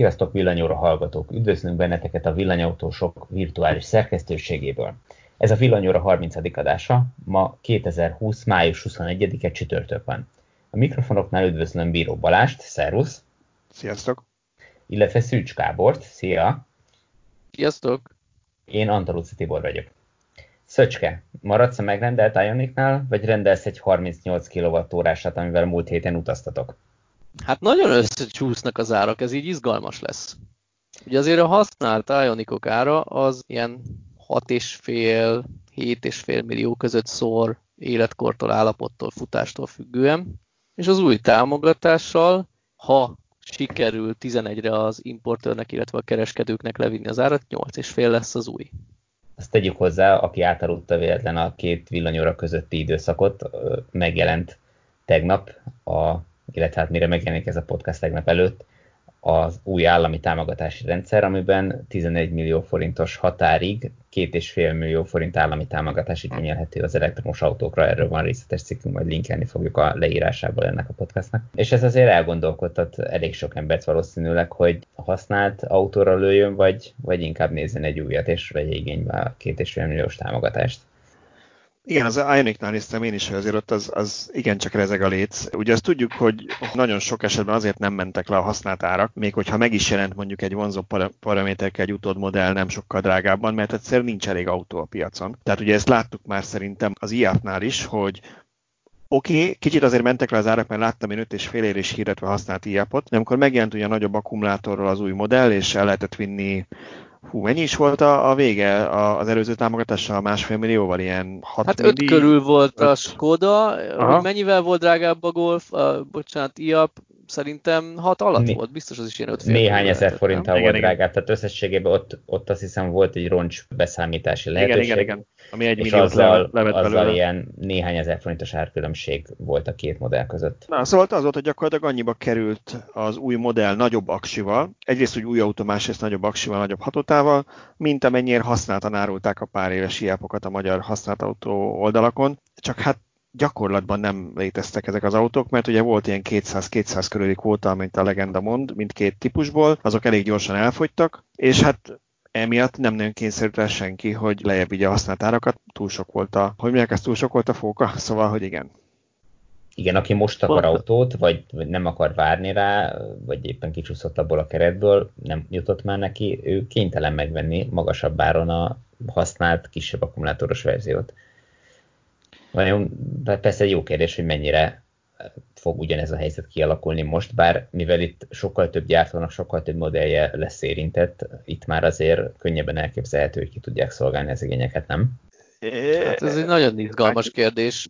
Sziasztok villanyóra hallgatók! Üdvözlünk benneteket a villanyautósok virtuális szerkesztőségéből. Ez a villanyóra 30. adása, ma 2020. május 21-e csütörtök van. A mikrofonoknál üdvözlöm Bíró Balást, szervusz! Sziasztok! Illetve Szűcs Kábort, szia! Sziasztok! Én Antaluci Tibor vagyok. Szöcske, maradsz a megrendelt Ionicnál, vagy rendelsz egy 38 kWh-át, amivel múlt héten utaztatok? Hát nagyon összecsúsznak az árak, ez így izgalmas lesz. Ugye azért a használt Ionicok ára az ilyen 6,5-7,5 millió között szor életkortól, állapottól, futástól függően, és az új támogatással, ha sikerül 11-re az importőrnek, illetve a kereskedőknek levinni az árat, 8,5 lesz az új. Azt tegyük hozzá, aki átaludta véletlen a két villanyóra közötti időszakot, megjelent tegnap a illetve hát mire megjelenik ez a podcast tegnap előtt, az új állami támogatási rendszer, amiben 11 millió forintos határig 2,5 millió forint állami támogatás igényelhető az elektromos autókra, erről van részletes cikkünk, majd linkelni fogjuk a leírásából ennek a podcastnak. És ez azért elgondolkodtat elég sok embert valószínűleg, hogy használt autóra lőjön, vagy, vagy inkább nézzen egy újat, és vegye igénybe a 2,5 milliós támogatást. Igen, az Ionicnál néztem én is, hogy azért ott az, az igencsak rezeg a léc. Ugye azt tudjuk, hogy nagyon sok esetben azért nem mentek le a használt árak, még hogyha meg is jelent mondjuk egy vonzó paraméterkel egy utódmodell nem sokkal drágábban, mert egyszerűen nincs elég autó a piacon. Tehát ugye ezt láttuk már szerintem az IAT-nál is, hogy Oké, okay, kicsit azért mentek le az árak, mert láttam én 5,5 érés hirdetve használt iap de amikor megjelent ugye a nagyobb akkumulátorral az új modell, és el lehetett vinni Hú, mennyi is volt a, a vége az előző támogatással másfél millióval? Ilyen 6 Hát öt körül volt a Skoda, mennyivel volt drágább a Golf, a, bocsánat, IAP, szerintem 6 alatt Né- volt, biztos az is ilyen 5 Néhány ezer forinttal volt drágább, tehát összességében ott, ott azt hiszem volt egy roncs beszámítási lehetőség. Igen, igen, igen. Ami egy és azzal, levet azzal ilyen néhány ezer forintos árkülönbség volt a két modell között. Na, szóval az volt, hogy gyakorlatilag annyiba került az új modell nagyobb aksival, egyrészt úgy új autó, másrészt nagyobb aksival, nagyobb hatótával, mint amennyire használtan árulták a pár éves iápokat a magyar használt autó oldalakon. Csak hát gyakorlatban nem léteztek ezek az autók, mert ugye volt ilyen 200-200 körüli kvóta, mint a legenda mond, mindkét típusból, azok elég gyorsan elfogytak, és hát emiatt nem nagyon kényszerült el senki, hogy lejjebb vigye a használt árakat, túl sok volt a, hogy mondják, ez túl sok volt a fóka, szóval, hogy igen. Igen, aki most akar autót, vagy, vagy nem akar várni rá, vagy éppen kicsúszott abból a keretből, nem jutott már neki, ő kénytelen megvenni magasabb áron a használt, kisebb akkumulátoros verziót. Vajon, persze jó kérdés, hogy mennyire fog ugyanez a helyzet kialakulni most, bár mivel itt sokkal több gyártónak, sokkal több modellje lesz érintett, itt már azért könnyebben elképzelhető, hogy ki tudják szolgálni az igényeket, nem? Hát ez egy nagyon izgalmas kérdés.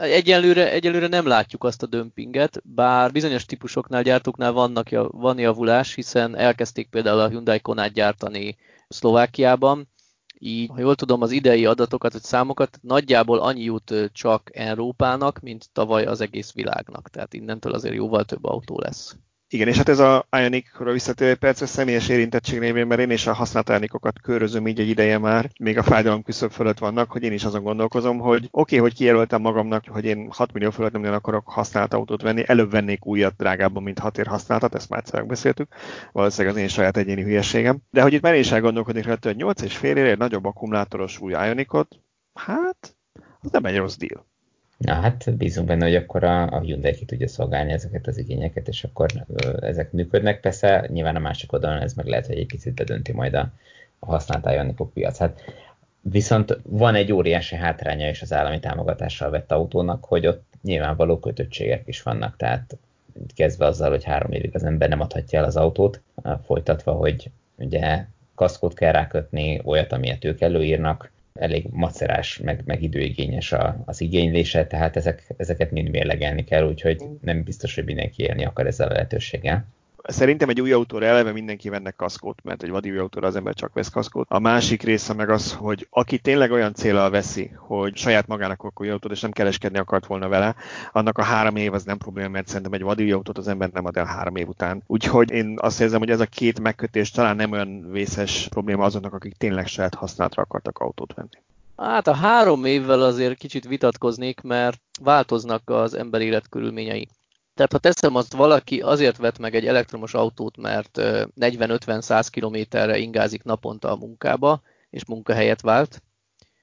Egyelőre, egyelőre nem látjuk azt a dömpinget, bár bizonyos típusoknál, gyártóknál vannak, van javulás, hiszen elkezdték például a Hyundai Konát gyártani Szlovákiában, így, ha jól tudom, az idei adatokat vagy számokat, nagyjából annyi jut csak Európának, mint tavaly az egész világnak. Tehát innentől azért jóval több autó lesz. Igen, és hát ez a Ionic-ra visszatérő percre személyes érintettség névén, mert én is a használt Ionicokat körözöm így egy ideje már, még a fájdalom küszöb fölött vannak, hogy én is azon gondolkozom, hogy oké, okay, hogy kijelöltem magamnak, hogy én 6 millió fölött nem akarok használt autót venni, előbb vennék újat drágábban, mint 6 ér használtat, ezt már egyszer beszéltük, valószínűleg az én saját egyéni hülyeségem. De hogy itt már is elgondolkodnék rá, hogy 8 és fél ér egy nagyobb akkumulátoros új Ionicot, hát az nem egy rossz deal. Na hát bízunk benne, hogy akkor a, a Hyundai ki tudja szolgálni ezeket az igényeket, és akkor ezek működnek. Persze nyilván a másik oldalon ez meg lehet, hogy egy picit bedönti majd a, a használt Ioniqok piacát. Viszont van egy óriási hátránya is az állami támogatással vett autónak, hogy ott nyilvánvaló kötöttségek is vannak, tehát kezdve azzal, hogy három évig az ember nem adhatja el az autót, folytatva, hogy ugye kaszkót kell rákötni, olyat, amilyet ők előírnak, elég macerás, meg, meg időigényes a, az igénylése, tehát ezek, ezeket mind mérlegelni kell, úgyhogy nem biztos, hogy mindenki élni akar ezzel a lehetőséggel szerintem egy új autóra eleve mindenki venne kaszkót, mert egy vadi új autóra az ember csak vesz kaszkót. A másik része meg az, hogy aki tényleg olyan célral veszi, hogy saját magának akkor új autót, és nem kereskedni akart volna vele, annak a három év az nem probléma, mert szerintem egy vadi új autót az ember nem ad el három év után. Úgyhogy én azt érzem, hogy ez a két megkötés talán nem olyan vészes probléma azoknak, akik tényleg saját használatra akartak autót venni. Hát a három évvel azért kicsit vitatkoznék, mert változnak az ember életkörülményei. Tehát ha teszem azt, valaki azért vett meg egy elektromos autót, mert 40-50-100 kilométerre ingázik naponta a munkába, és munkahelyet vált,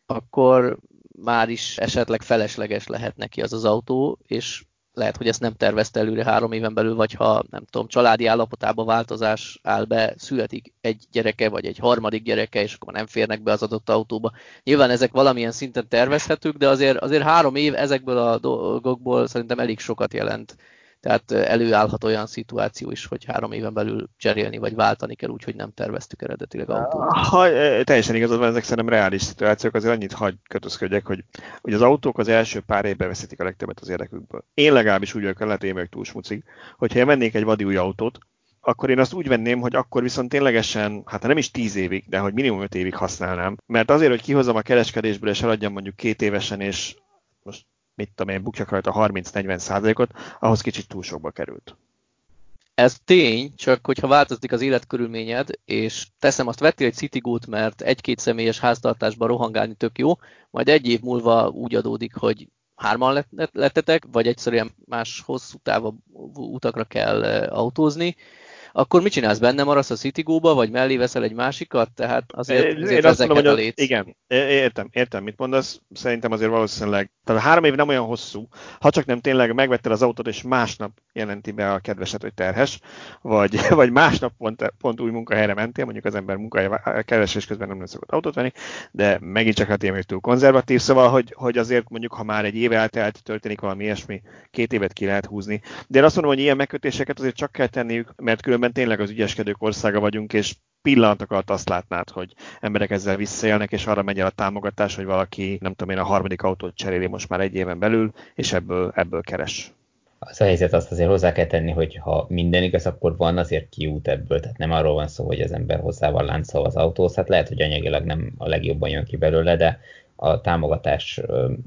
akkor már is esetleg felesleges lehet neki az az autó, és lehet, hogy ezt nem tervezte előre három éven belül, vagy ha nem tudom, családi állapotában változás áll be, születik egy gyereke, vagy egy harmadik gyereke, és akkor nem férnek be az adott autóba. Nyilván ezek valamilyen szinten tervezhetők, de azért, azért három év ezekből a dolgokból szerintem elég sokat jelent tehát előállhat olyan szituáció is, hogy három éven belül cserélni vagy váltani kell úgy, hogy nem terveztük eredetileg autót. Ha, teljesen igazad van, ezek szerintem reális szituációk, azért annyit hagy kötözködjek, hogy, hogy az autók az első pár évben veszítik a legtöbbet az érdekükből. Én legalábbis úgy vagyok, lehet, én vagyok túl smucig, hogyha én vennék egy vadi új autót, akkor én azt úgy venném, hogy akkor viszont ténylegesen, hát nem is 10 évig, de hogy minimum 5 évig használnám. Mert azért, hogy kihozzam a kereskedésből és eladjam mondjuk két évesen, és mit tudom én, bukjak rajta 30-40 százalékot, ahhoz kicsit túl sokba került. Ez tény, csak hogyha változik az életkörülményed, és teszem azt, vettél egy Citigoot, mert egy-két személyes háztartásban rohangálni tök jó, majd egy év múlva úgy adódik, hogy hárman lettetek, vagy egyszerűen más hosszú távú utakra kell eh, autózni, akkor mit csinálsz? Benne, maradsz a Citigo-ba, vagy mellé veszel egy másikat, tehát azért, azért Én azt mondom, hogy a létsz. Igen, értem, értem, mit mondasz, szerintem azért valószínűleg, tehát a három év nem olyan hosszú, ha csak nem tényleg megvetted az autót, és másnap jelenti be a kedveset, hogy terhes, vagy, vagy másnap pont, pont új munkahelyre mentél, mondjuk az ember munkahely keresés közben nem szokott autót venni, de megint csak hát ilyen túl konzervatív, szóval, hogy, hogy azért mondjuk, ha már egy éve eltelt, történik valami ilyesmi, két évet ki lehet húzni. De én azt mondom, hogy ilyen megkötéseket azért csak kell tenniük, mert különben tényleg az ügyeskedők országa vagyunk, és pillanatok alatt azt látnád, hogy emberek ezzel visszaélnek, és arra megy el a támogatás, hogy valaki, nem tudom én, a harmadik autót cseréli most már egy éven belül, és ebből, ebből keres. Az a helyzet azt azért hozzá kell tenni, hogy ha minden igaz, akkor van azért kiút ebből, tehát nem arról van szó, hogy az ember hozzá van láncolva az autóhoz, hát lehet, hogy anyagilag nem a legjobban jön ki belőle, de a támogatás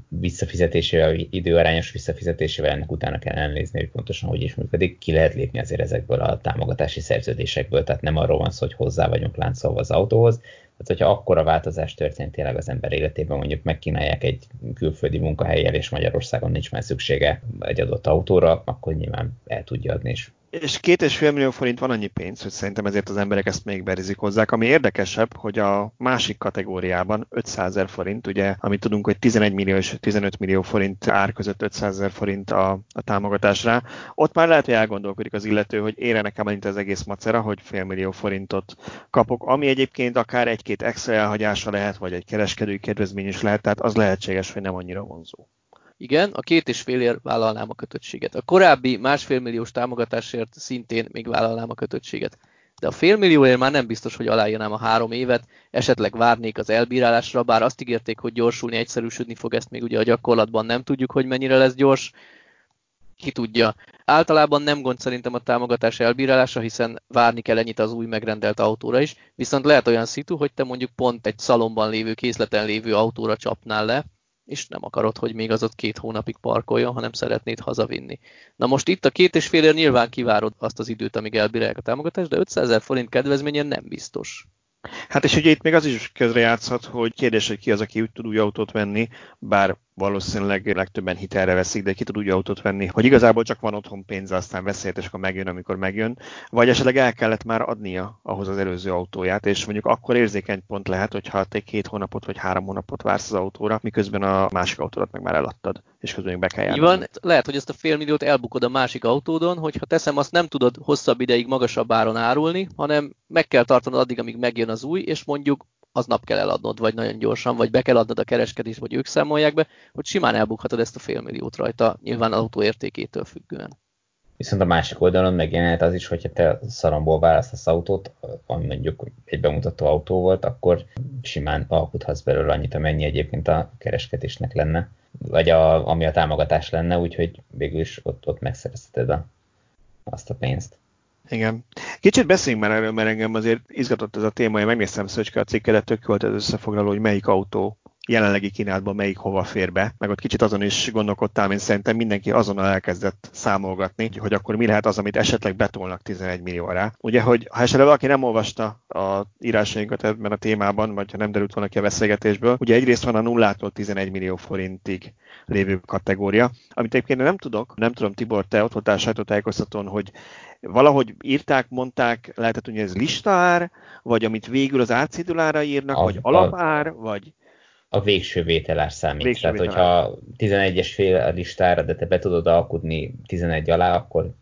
visszafizetésével, időarányos visszafizetésével ennek utána kell elnézni, hogy pontosan hogy is működik. Ki lehet lépni azért ezekből a támogatási szerződésekből, tehát nem arról van szó, hogy hozzá vagyunk láncolva az autóhoz, tehát, hogyha akkora változás történt tényleg az ember életében, mondjuk megkínálják egy külföldi munkahelyjel, és Magyarországon nincs már szüksége egy adott autóra, akkor nyilván el tudja adni, és és két és fél millió forint van annyi pénz, hogy szerintem ezért az emberek ezt még berizik hozzá. Ami érdekesebb, hogy a másik kategóriában 500 ezer forint, ugye, amit tudunk, hogy 11 millió és 15 millió forint ár között 500 ezer forint a, a támogatásra, ott már lehet, hogy elgondolkodik az illető, hogy ére nekem annyit az egész macera, hogy fél millió forintot kapok, ami egyébként akár egy-két extra elhagyása lehet, vagy egy kereskedői kedvezmény is lehet, tehát az lehetséges, hogy nem annyira vonzó. Igen, a két és félért vállalnám a kötöttséget. A korábbi másfél milliós támogatásért szintén még vállalnám a kötöttséget. De a félmillióért már nem biztos, hogy aláírnám a három évet, esetleg várnék az elbírálásra, bár azt ígérték, hogy gyorsulni, egyszerűsödni fog, ezt még ugye a gyakorlatban nem tudjuk, hogy mennyire lesz gyors. Ki tudja. Általában nem gond szerintem a támogatás elbírálása, hiszen várni kell ennyit az új megrendelt autóra is, viszont lehet olyan szitu, hogy te mondjuk pont egy szalomban lévő, készleten lévő autóra csapnál le, és nem akarod, hogy még az ott két hónapig parkoljon, hanem szeretnéd hazavinni. Na most itt a két és félért nyilván kivárod azt az időt, amíg elbírálják a támogatást, de 500 ezer forint kedvezményen nem biztos. Hát és ugye itt még az is közrejátszhat, hogy kérdés, hogy ki az, aki úgy tud új autót venni, bár valószínűleg legtöbben hitelre veszik, de ki tud úgy autót venni, hogy igazából csak van otthon pénze, aztán veszélyt, és akkor megjön, amikor megjön, vagy esetleg el kellett már adnia ahhoz az előző autóját, és mondjuk akkor érzékeny pont lehet, hogyha te két hónapot vagy három hónapot vársz az autóra, miközben a másik autódat meg már eladtad, és közben még be kell járni. Van, lehet, hogy ezt a fél milliót elbukod a másik autódon, hogyha teszem, azt nem tudod hosszabb ideig magasabb áron árulni, hanem meg kell tartanod addig, amíg megjön az új, és mondjuk aznap kell eladnod, vagy nagyon gyorsan, vagy be kell adnod a kereskedést, vagy ők számolják be, hogy simán elbukhatod ezt a félmilliót rajta, nyilván az autó értékétől függően. Viszont a másik oldalon megjelenhet az is, hogyha te szaromból választasz autót, ami mondjuk egy bemutató autó volt, akkor simán alkuthatsz belőle annyit, amennyi egyébként a kereskedésnek lenne, vagy a, ami a támogatás lenne, úgyhogy végül is ott, ott megszerezheted a, azt a pénzt. Igen. Kicsit beszéljünk már erről, mert engem azért izgatott ez a téma, én megnéztem Szöcske a cikkedet, tök volt ez összefoglaló, hogy melyik autó jelenlegi kínálatban melyik hova fér be, meg ott kicsit azon is gondolkodtál, mint szerintem mindenki azonnal elkezdett számolgatni, hogy akkor mi lehet az, amit esetleg betolnak 11 millióra. Ugye, hogy ha esetleg valaki nem olvasta a írásainkat ebben a témában, vagy ha nem derült volna ki a beszélgetésből, ugye egyrészt van a nullától 11 millió forintig lévő kategória, amit egyébként nem tudok, nem tudom, Tibor, te ott voltál sajtótájékoztatón, hogy valahogy írták, mondták, lehetett, hogy ez listár, vagy amit végül az árcédulára írnak, a, vagy alapár, vagy... A végső vételás számít. Végső Tehát, vételár. hogyha 11-es fél a listára, de te be tudod alkudni 11 alá, akkor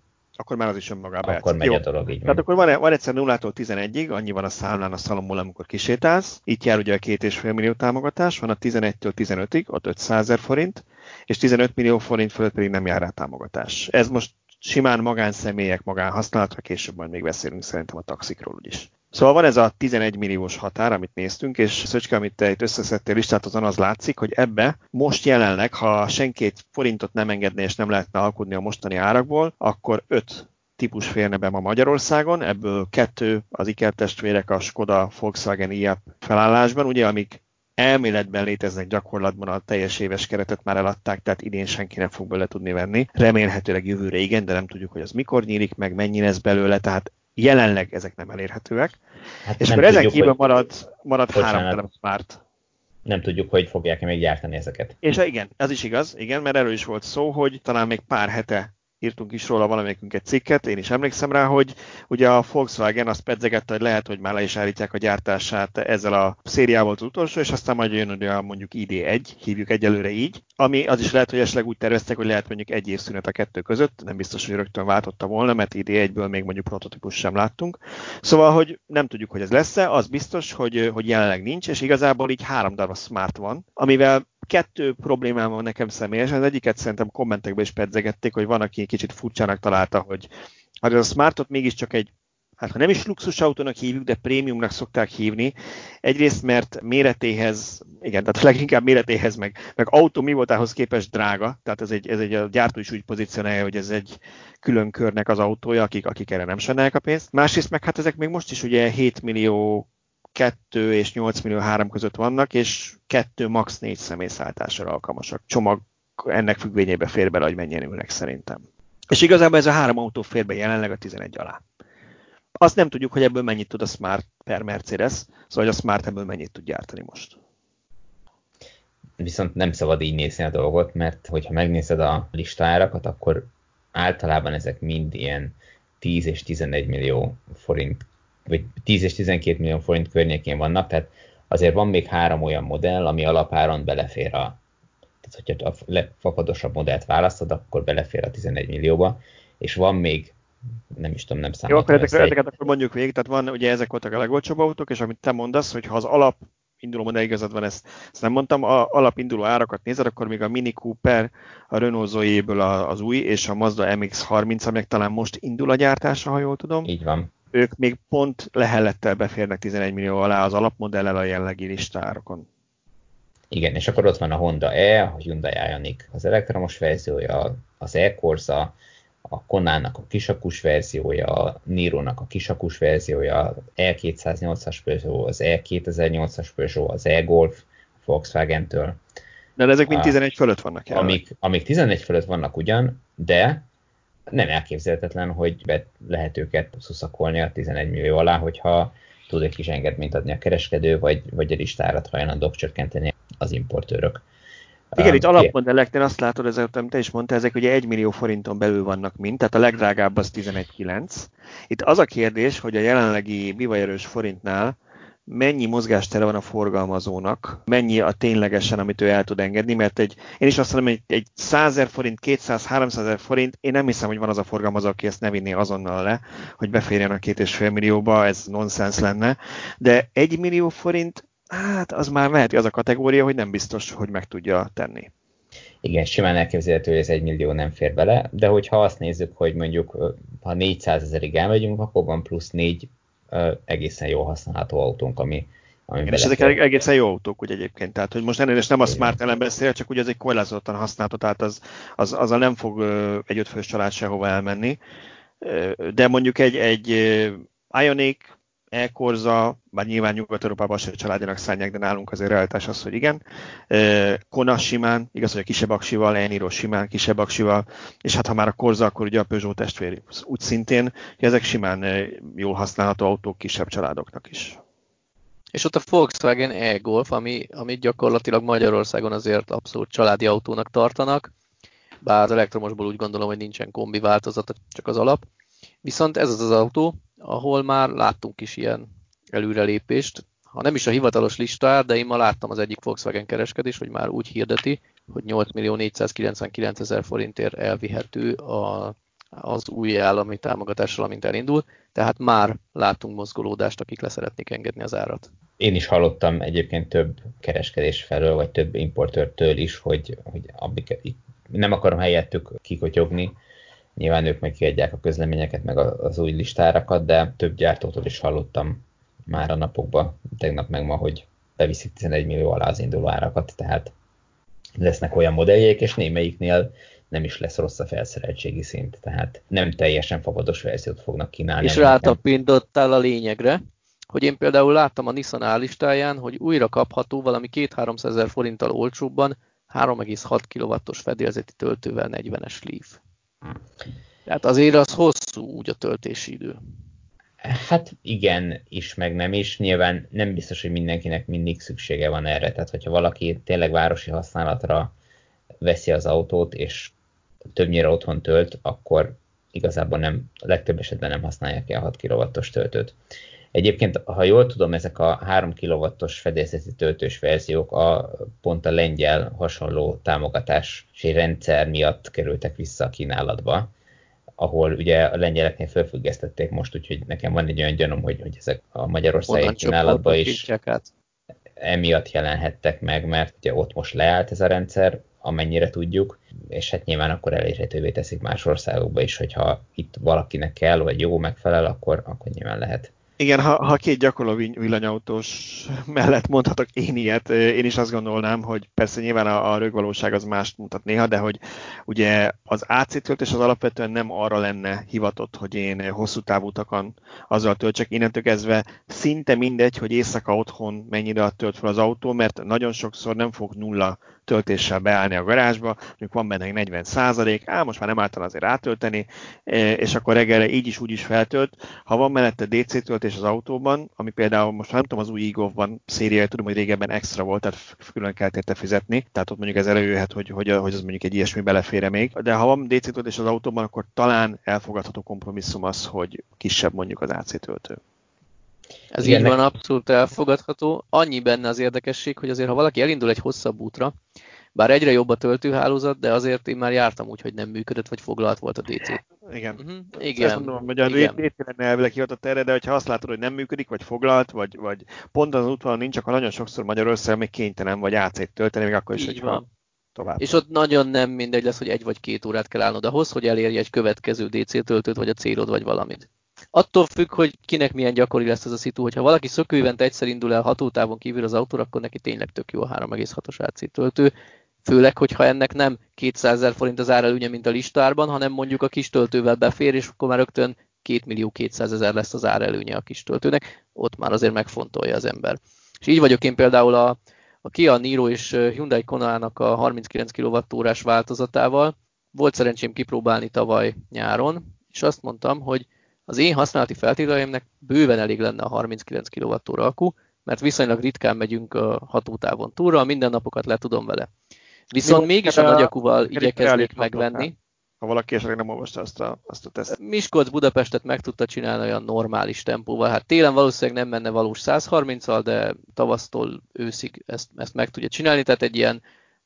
akkor már az is önmagában Akkor megy Jó. a dolog így. Tehát akkor van, van egyszer 0-tól 11-ig, annyi van a számlán a szalomból, amikor kisétálsz. Itt jár ugye a két és fél millió támogatás, van a 11-től 15-ig, ott 500 ezer forint, és 15 millió forint fölött pedig nem jár rá támogatás. Ez most simán magánszemélyek magánhasználatra, később majd még beszélünk szerintem a taxikról is. Szóval van ez a 11 milliós határ, amit néztünk, és Szöcske, amit te itt összeszedtél listát, azon az látszik, hogy ebbe most jelenleg, ha senki egy forintot nem engedné és nem lehetne alkudni a mostani árakból, akkor 5 típus férne be ma Magyarországon, ebből kettő az Iker testvérek a Skoda Volkswagen IAP felállásban, ugye, amik elméletben léteznek gyakorlatban a teljes éves keretet már eladták, tehát idén senki nem fog bele tudni venni. Remélhetőleg jövőre igen, de nem tudjuk, hogy az mikor nyílik meg, mennyi lesz belőle, tehát jelenleg ezek nem elérhetőek. Hát és akkor ezen kívül hogy... marad, marad három telem Smart. Nem tudjuk, hogy fogják-e még gyártani ezeket. És igen, ez is igaz, igen, mert erről is volt szó, hogy talán még pár hete írtunk is róla valamelyikünk egy cikket, én is emlékszem rá, hogy ugye a Volkswagen azt pedzegette, hogy lehet, hogy már le is állítják a gyártását ezzel a szériával az utolsó, és aztán majd jön ugye mondjuk ID1, hívjuk egyelőre így, ami az is lehet, hogy esetleg úgy terveztek, hogy lehet mondjuk egy év szünet a kettő között, nem biztos, hogy rögtön váltotta volna, mert ID1-ből még mondjuk prototípus sem láttunk. Szóval, hogy nem tudjuk, hogy ez lesz-e, az biztos, hogy, hogy jelenleg nincs, és igazából így három darab smart van, amivel kettő problémám van nekem személyesen. Az egyiket szerintem kommentekben is pedzegették, hogy van, aki kicsit furcsának találta, hogy hát a Smartot mégiscsak egy hát ha nem is luxusautónak hívjuk, de prémiumnak szokták hívni. Egyrészt, mert méretéhez, igen, tehát leginkább méretéhez, meg, meg autó mi voltához képest drága, tehát ez egy, ez egy a gyártó is úgy pozícionálja, hogy ez egy külön körnek az autója, akik, akik erre nem sajnálják a pénzt. Másrészt meg hát ezek még most is ugye 7 millió 2 és 8 millió 3 között vannak, és 2 max 4 személyszállításra alkalmasak. Csomag ennek függvényében fér bele, hogy mennyien ülnek szerintem. És igazából ez a három autó fér be jelenleg a 11 alá. Azt nem tudjuk, hogy ebből mennyit tud a Smart per Mercedes, szóval hogy a Smart ebből mennyit tud gyártani most. Viszont nem szabad így nézni a dolgot, mert hogyha megnézed a listárakat, akkor általában ezek mind ilyen 10 és 11 millió forint vagy 10 és 12 millió forint környékén vannak, tehát azért van még három olyan modell, ami alapáron belefér a tehát hogyha a legfapadosabb modellt választod, akkor belefér a 11 millióba, és van még nem is tudom, nem számít. Jó, akkor ezeket, egy... ezeket akkor mondjuk végig, tehát van, ugye ezek voltak a legolcsóbb autók, és amit te mondasz, hogy ha az alap induló modell igazad van, ezt, ezt nem mondtam, a alapinduló árakat nézed, akkor még a Mini Cooper, a Renault Zoe-ből az új, és a Mazda MX-30, amelyek talán most indul a gyártása, ha jól tudom. Így van ők még pont lehellettel beférnek 11 millió alá az alapmodellel a jellegi listárokon. Igen, és akkor ott van a Honda E, a Hyundai Ioniq az elektromos verziója, az E-Corsa, a Konának a kisakus verziója, a Niro-nak a kisakus verziója, az E208-as Peugeot, az E2008-as Peugeot, az E-Golf Volkswagen-től. De ezek mind 11 fölött vannak Amik, amik 11 fölött vannak ugyan, de nem elképzelhetetlen, hogy be lehet őket szuszakolni a 11 millió alá, hogyha tud egy kis engedményt adni a kereskedő, vagy, vagy a listárat hajlandók csökkenteni az importőrök. Igen, um, itt alapmodelleknél azt látod, ezek, te is mondta, ezek ugye 1 millió forinton belül vannak mind, tehát a legdrágább az 11,9. Itt az a kérdés, hogy a jelenlegi bivajerős forintnál mennyi mozgástere van a forgalmazónak, mennyi a ténylegesen, amit ő el tud engedni, mert egy, én is azt mondom, hogy egy 100 forint, 200, 300 ezer forint, én nem hiszem, hogy van az a forgalmazó, aki ezt ne vinné azonnal le, hogy beférjen a két és fél millióba, ez nonsens lenne, de egy millió forint, hát az már meheti az a kategória, hogy nem biztos, hogy meg tudja tenni. Igen, simán elképzelhető, hogy ez egy millió nem fér bele, de hogyha azt nézzük, hogy mondjuk ha 400 ezerig elmegyünk, akkor van plusz 4 egészen jól használható autónk, ami, ami Igen, és ezek egészen jó autók úgy egyébként, tehát hogy most elnézést nem a Smart ellen beszél, csak ugye ez egy korlátozottan használható, tehát az, az, azzal nem fog egy ötfős család sehova elmenni, de mondjuk egy, egy Ioniq e-korza, bár nyilván Nyugat-Európában se családjának szánják, de nálunk azért realitás az, hogy igen. Kona simán, igaz, hogy a kisebb aksival, Eniro simán, kisebb aksival, és hát ha már a korza, akkor ugye a Peugeot testvér úgy szintén, hogy ezek simán jól használható autók kisebb családoknak is. És ott a Volkswagen e-Golf, ami, ami gyakorlatilag Magyarországon azért abszolút családi autónak tartanak, bár az elektromosból úgy gondolom, hogy nincsen kombi változata, csak az alap. Viszont ez az az autó, ahol már láttunk is ilyen előrelépést. Ha nem is a hivatalos listár, de én ma láttam az egyik Volkswagen kereskedés, hogy már úgy hirdeti, hogy 8 millió 499 ezer forintért elvihető a, az új állami támogatással, amint elindul. Tehát már látunk mozgolódást, akik leszeretnék engedni az árat. Én is hallottam egyébként több kereskedés felől, vagy több importőrtől is, hogy, hogy abik, nem akarom helyettük kikotyogni, Nyilván ők meg kiadják a közleményeket, meg az új listárakat, de több gyártótól is hallottam már a napokban, tegnap meg ma, hogy beviszik 11 millió alá az induló árakat, tehát lesznek olyan modelljék, és némelyiknél nem is lesz rossz a felszereltségi szint, tehát nem teljesen fapados verziót fognak kínálni. És rátapintottál a lényegre, hogy én például láttam a Nissan állistáján, hogy újra kapható valami 2-300 ezer forinttal olcsóbban 3,6 kW-os fedélzeti töltővel 40-es Leaf. Tehát azért az hosszú úgy a töltési idő. Hát igen, is, meg nem is. Nyilván nem biztos, hogy mindenkinek mindig szüksége van erre. Tehát, hogyha valaki tényleg városi használatra veszi az autót, és többnyire otthon tölt, akkor igazából nem, a legtöbb esetben nem használják el 6 kW-os töltőt. Egyébként, ha jól tudom, ezek a 3 kW-os fedélzeti töltős verziók a, pont a lengyel hasonló támogatási rendszer miatt kerültek vissza a kínálatba, ahol ugye a lengyeleknél felfüggesztették most, úgyhogy nekem van egy olyan gyanom, hogy, hogy ezek a magyarországi kínálatban is át. emiatt jelenhettek meg, mert ugye ott most leállt ez a rendszer, amennyire tudjuk, és hát nyilván akkor elérhetővé teszik más országokba is, hogyha itt valakinek kell, vagy jó megfelel, akkor, akkor nyilván lehet igen, ha, ha két gyakorló villanyautós mellett mondhatok én ilyet, én is azt gondolnám, hogy persze nyilván a, a rögvalóság az mást mutat néha, de hogy ugye az AC töltés az alapvetően nem arra lenne hivatott, hogy én hosszú távútakon azzal töltsek. Innentől kezdve szinte mindegy, hogy éjszaka otthon mennyire tölt fel az autó, mert nagyon sokszor nem fog nulla töltéssel beállni a garázsba, mondjuk van benne egy 40 százalék, á, most már nem által azért rátölteni, e, és akkor reggelre így is úgy is feltölt. Ha van mellette DC töltés az autóban, ami például most nem tudom, az új e szériai, tudom, hogy régebben extra volt, tehát külön kell érte fizetni, tehát ott mondjuk ez előjöhet, hogy, hogy, hogy az mondjuk egy ilyesmi belefére még. De ha van DC töltés az autóban, akkor talán elfogadható kompromisszum az, hogy kisebb mondjuk az AC töltő. Ez Igen, így van, abszolút elfogadható. Annyi benne az érdekesség, hogy azért ha valaki elindul egy hosszabb útra, bár egyre jobb a töltőhálózat, de azért én már jártam úgy, hogy nem működött, vagy foglalt volt a DC. Igen. Uh-huh. Igen. Ezt mondom, hogy a DC lenne elvileg hivatott erre, de ha azt látod, hogy nem működik, vagy foglalt, vagy, vagy pont az útvonalon nincs, akkor nagyon sokszor Magyarországon még kénytelen vagy AC-t tölteni, még akkor is, hogy van. Tovább. És ott nagyon nem mindegy lesz, hogy egy vagy két órát kell állnod ahhoz, hogy elérj egy következő DC töltőt, vagy a célod, vagy valamit. Attól függ, hogy kinek milyen gyakori lesz ez a szitu, hogyha valaki szökővent egyszer indul el hatótávon kívül az autóra, akkor neki tényleg tök jó a 3,6-os AC töltő. Főleg, hogyha ennek nem 200 ezer forint az árelőnye, mint a listárban, hanem mondjuk a kis töltővel befér, és akkor már rögtön 2 millió 200 ezer lesz az árelőnye a kis töltőnek, ott már azért megfontolja az ember. És így vagyok én például a, a Kia Niro és Hyundai Kona-nak a 39 kWh változatával. Volt szerencsém kipróbálni tavaly nyáron, és azt mondtam, hogy az én használati feltételeimnek bőven elég lenne a 39 kWh akku, mert viszonylag ritkán megyünk a hatótávon túlra, minden napokat le tudom vele. Viszont Jó, mégis a nagy akuval igyekeznék megvenni. Ha valaki esetleg nem olvasta azt a, azt a teszt. Miskolc Budapestet meg tudta csinálni olyan normális tempóval. Hát télen valószínűleg nem menne valós 130-al, de tavasztól őszig ezt, ezt meg tudja csinálni, tehát egy ilyen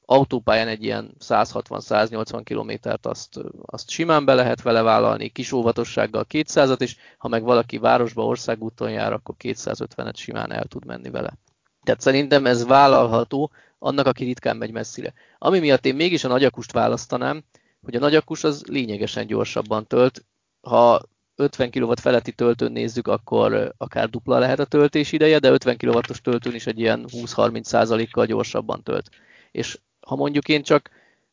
autópályán egy ilyen 160-180 kilométert azt, azt simán be lehet vele vállalni, kis óvatossággal 200-at, és ha meg valaki városba országúton jár, akkor 250-et simán el tud menni vele. Tehát szerintem ez vállalható annak, aki ritkán megy messzire. Ami miatt én mégis a nagyakust választanám, hogy a nagyakus az lényegesen gyorsabban tölt. Ha 50 kW feletti töltőn nézzük, akkor akár dupla lehet a töltés ideje, de 50 kW-os töltőn is egy ilyen 20-30%-kal gyorsabban tölt. És ha mondjuk én csak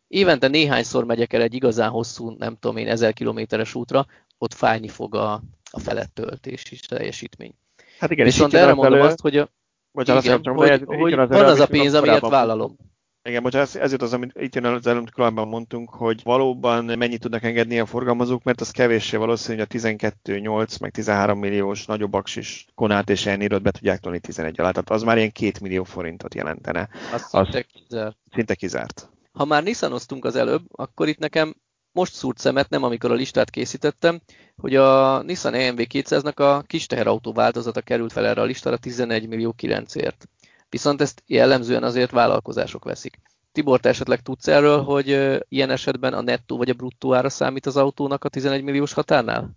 évente néhányszor megyek el egy igazán hosszú, nem tudom én, ezer kilométeres útra, ott fájni fog a, a felett töltés és teljesítmény. Hát igen, Viszont erre mondom elő... azt, hogy a... Bocsánat, igen, hogy, hogy, van az a pénz, amiért vállalom. Igen, bocsánat, ez, ez jut az, amit itt jön az előbb korábban mondtunk, hogy valóban mennyit tudnak engedni a forgalmazók, mert az kevéssé valószínű, hogy a 12, 8, meg 13 milliós nagyobb aksis konát és ennél be tudják tolni 11 alá. Tehát az már ilyen 2 millió forintot jelentene. Az, az szinte kizárt. Szinte kizárt. Ha már Nissanoztunk az előbb, akkor itt nekem most szúrt szemet, nem amikor a listát készítettem, hogy a Nissan EMV 200-nak a kis teherautó változata került fel erre a listára 11 millió 9-ért. Viszont ezt jellemzően azért vállalkozások veszik. Tibor, te esetleg tudsz erről, hogy ilyen esetben a nettó vagy a bruttó ára számít az autónak a 11 milliós határnál?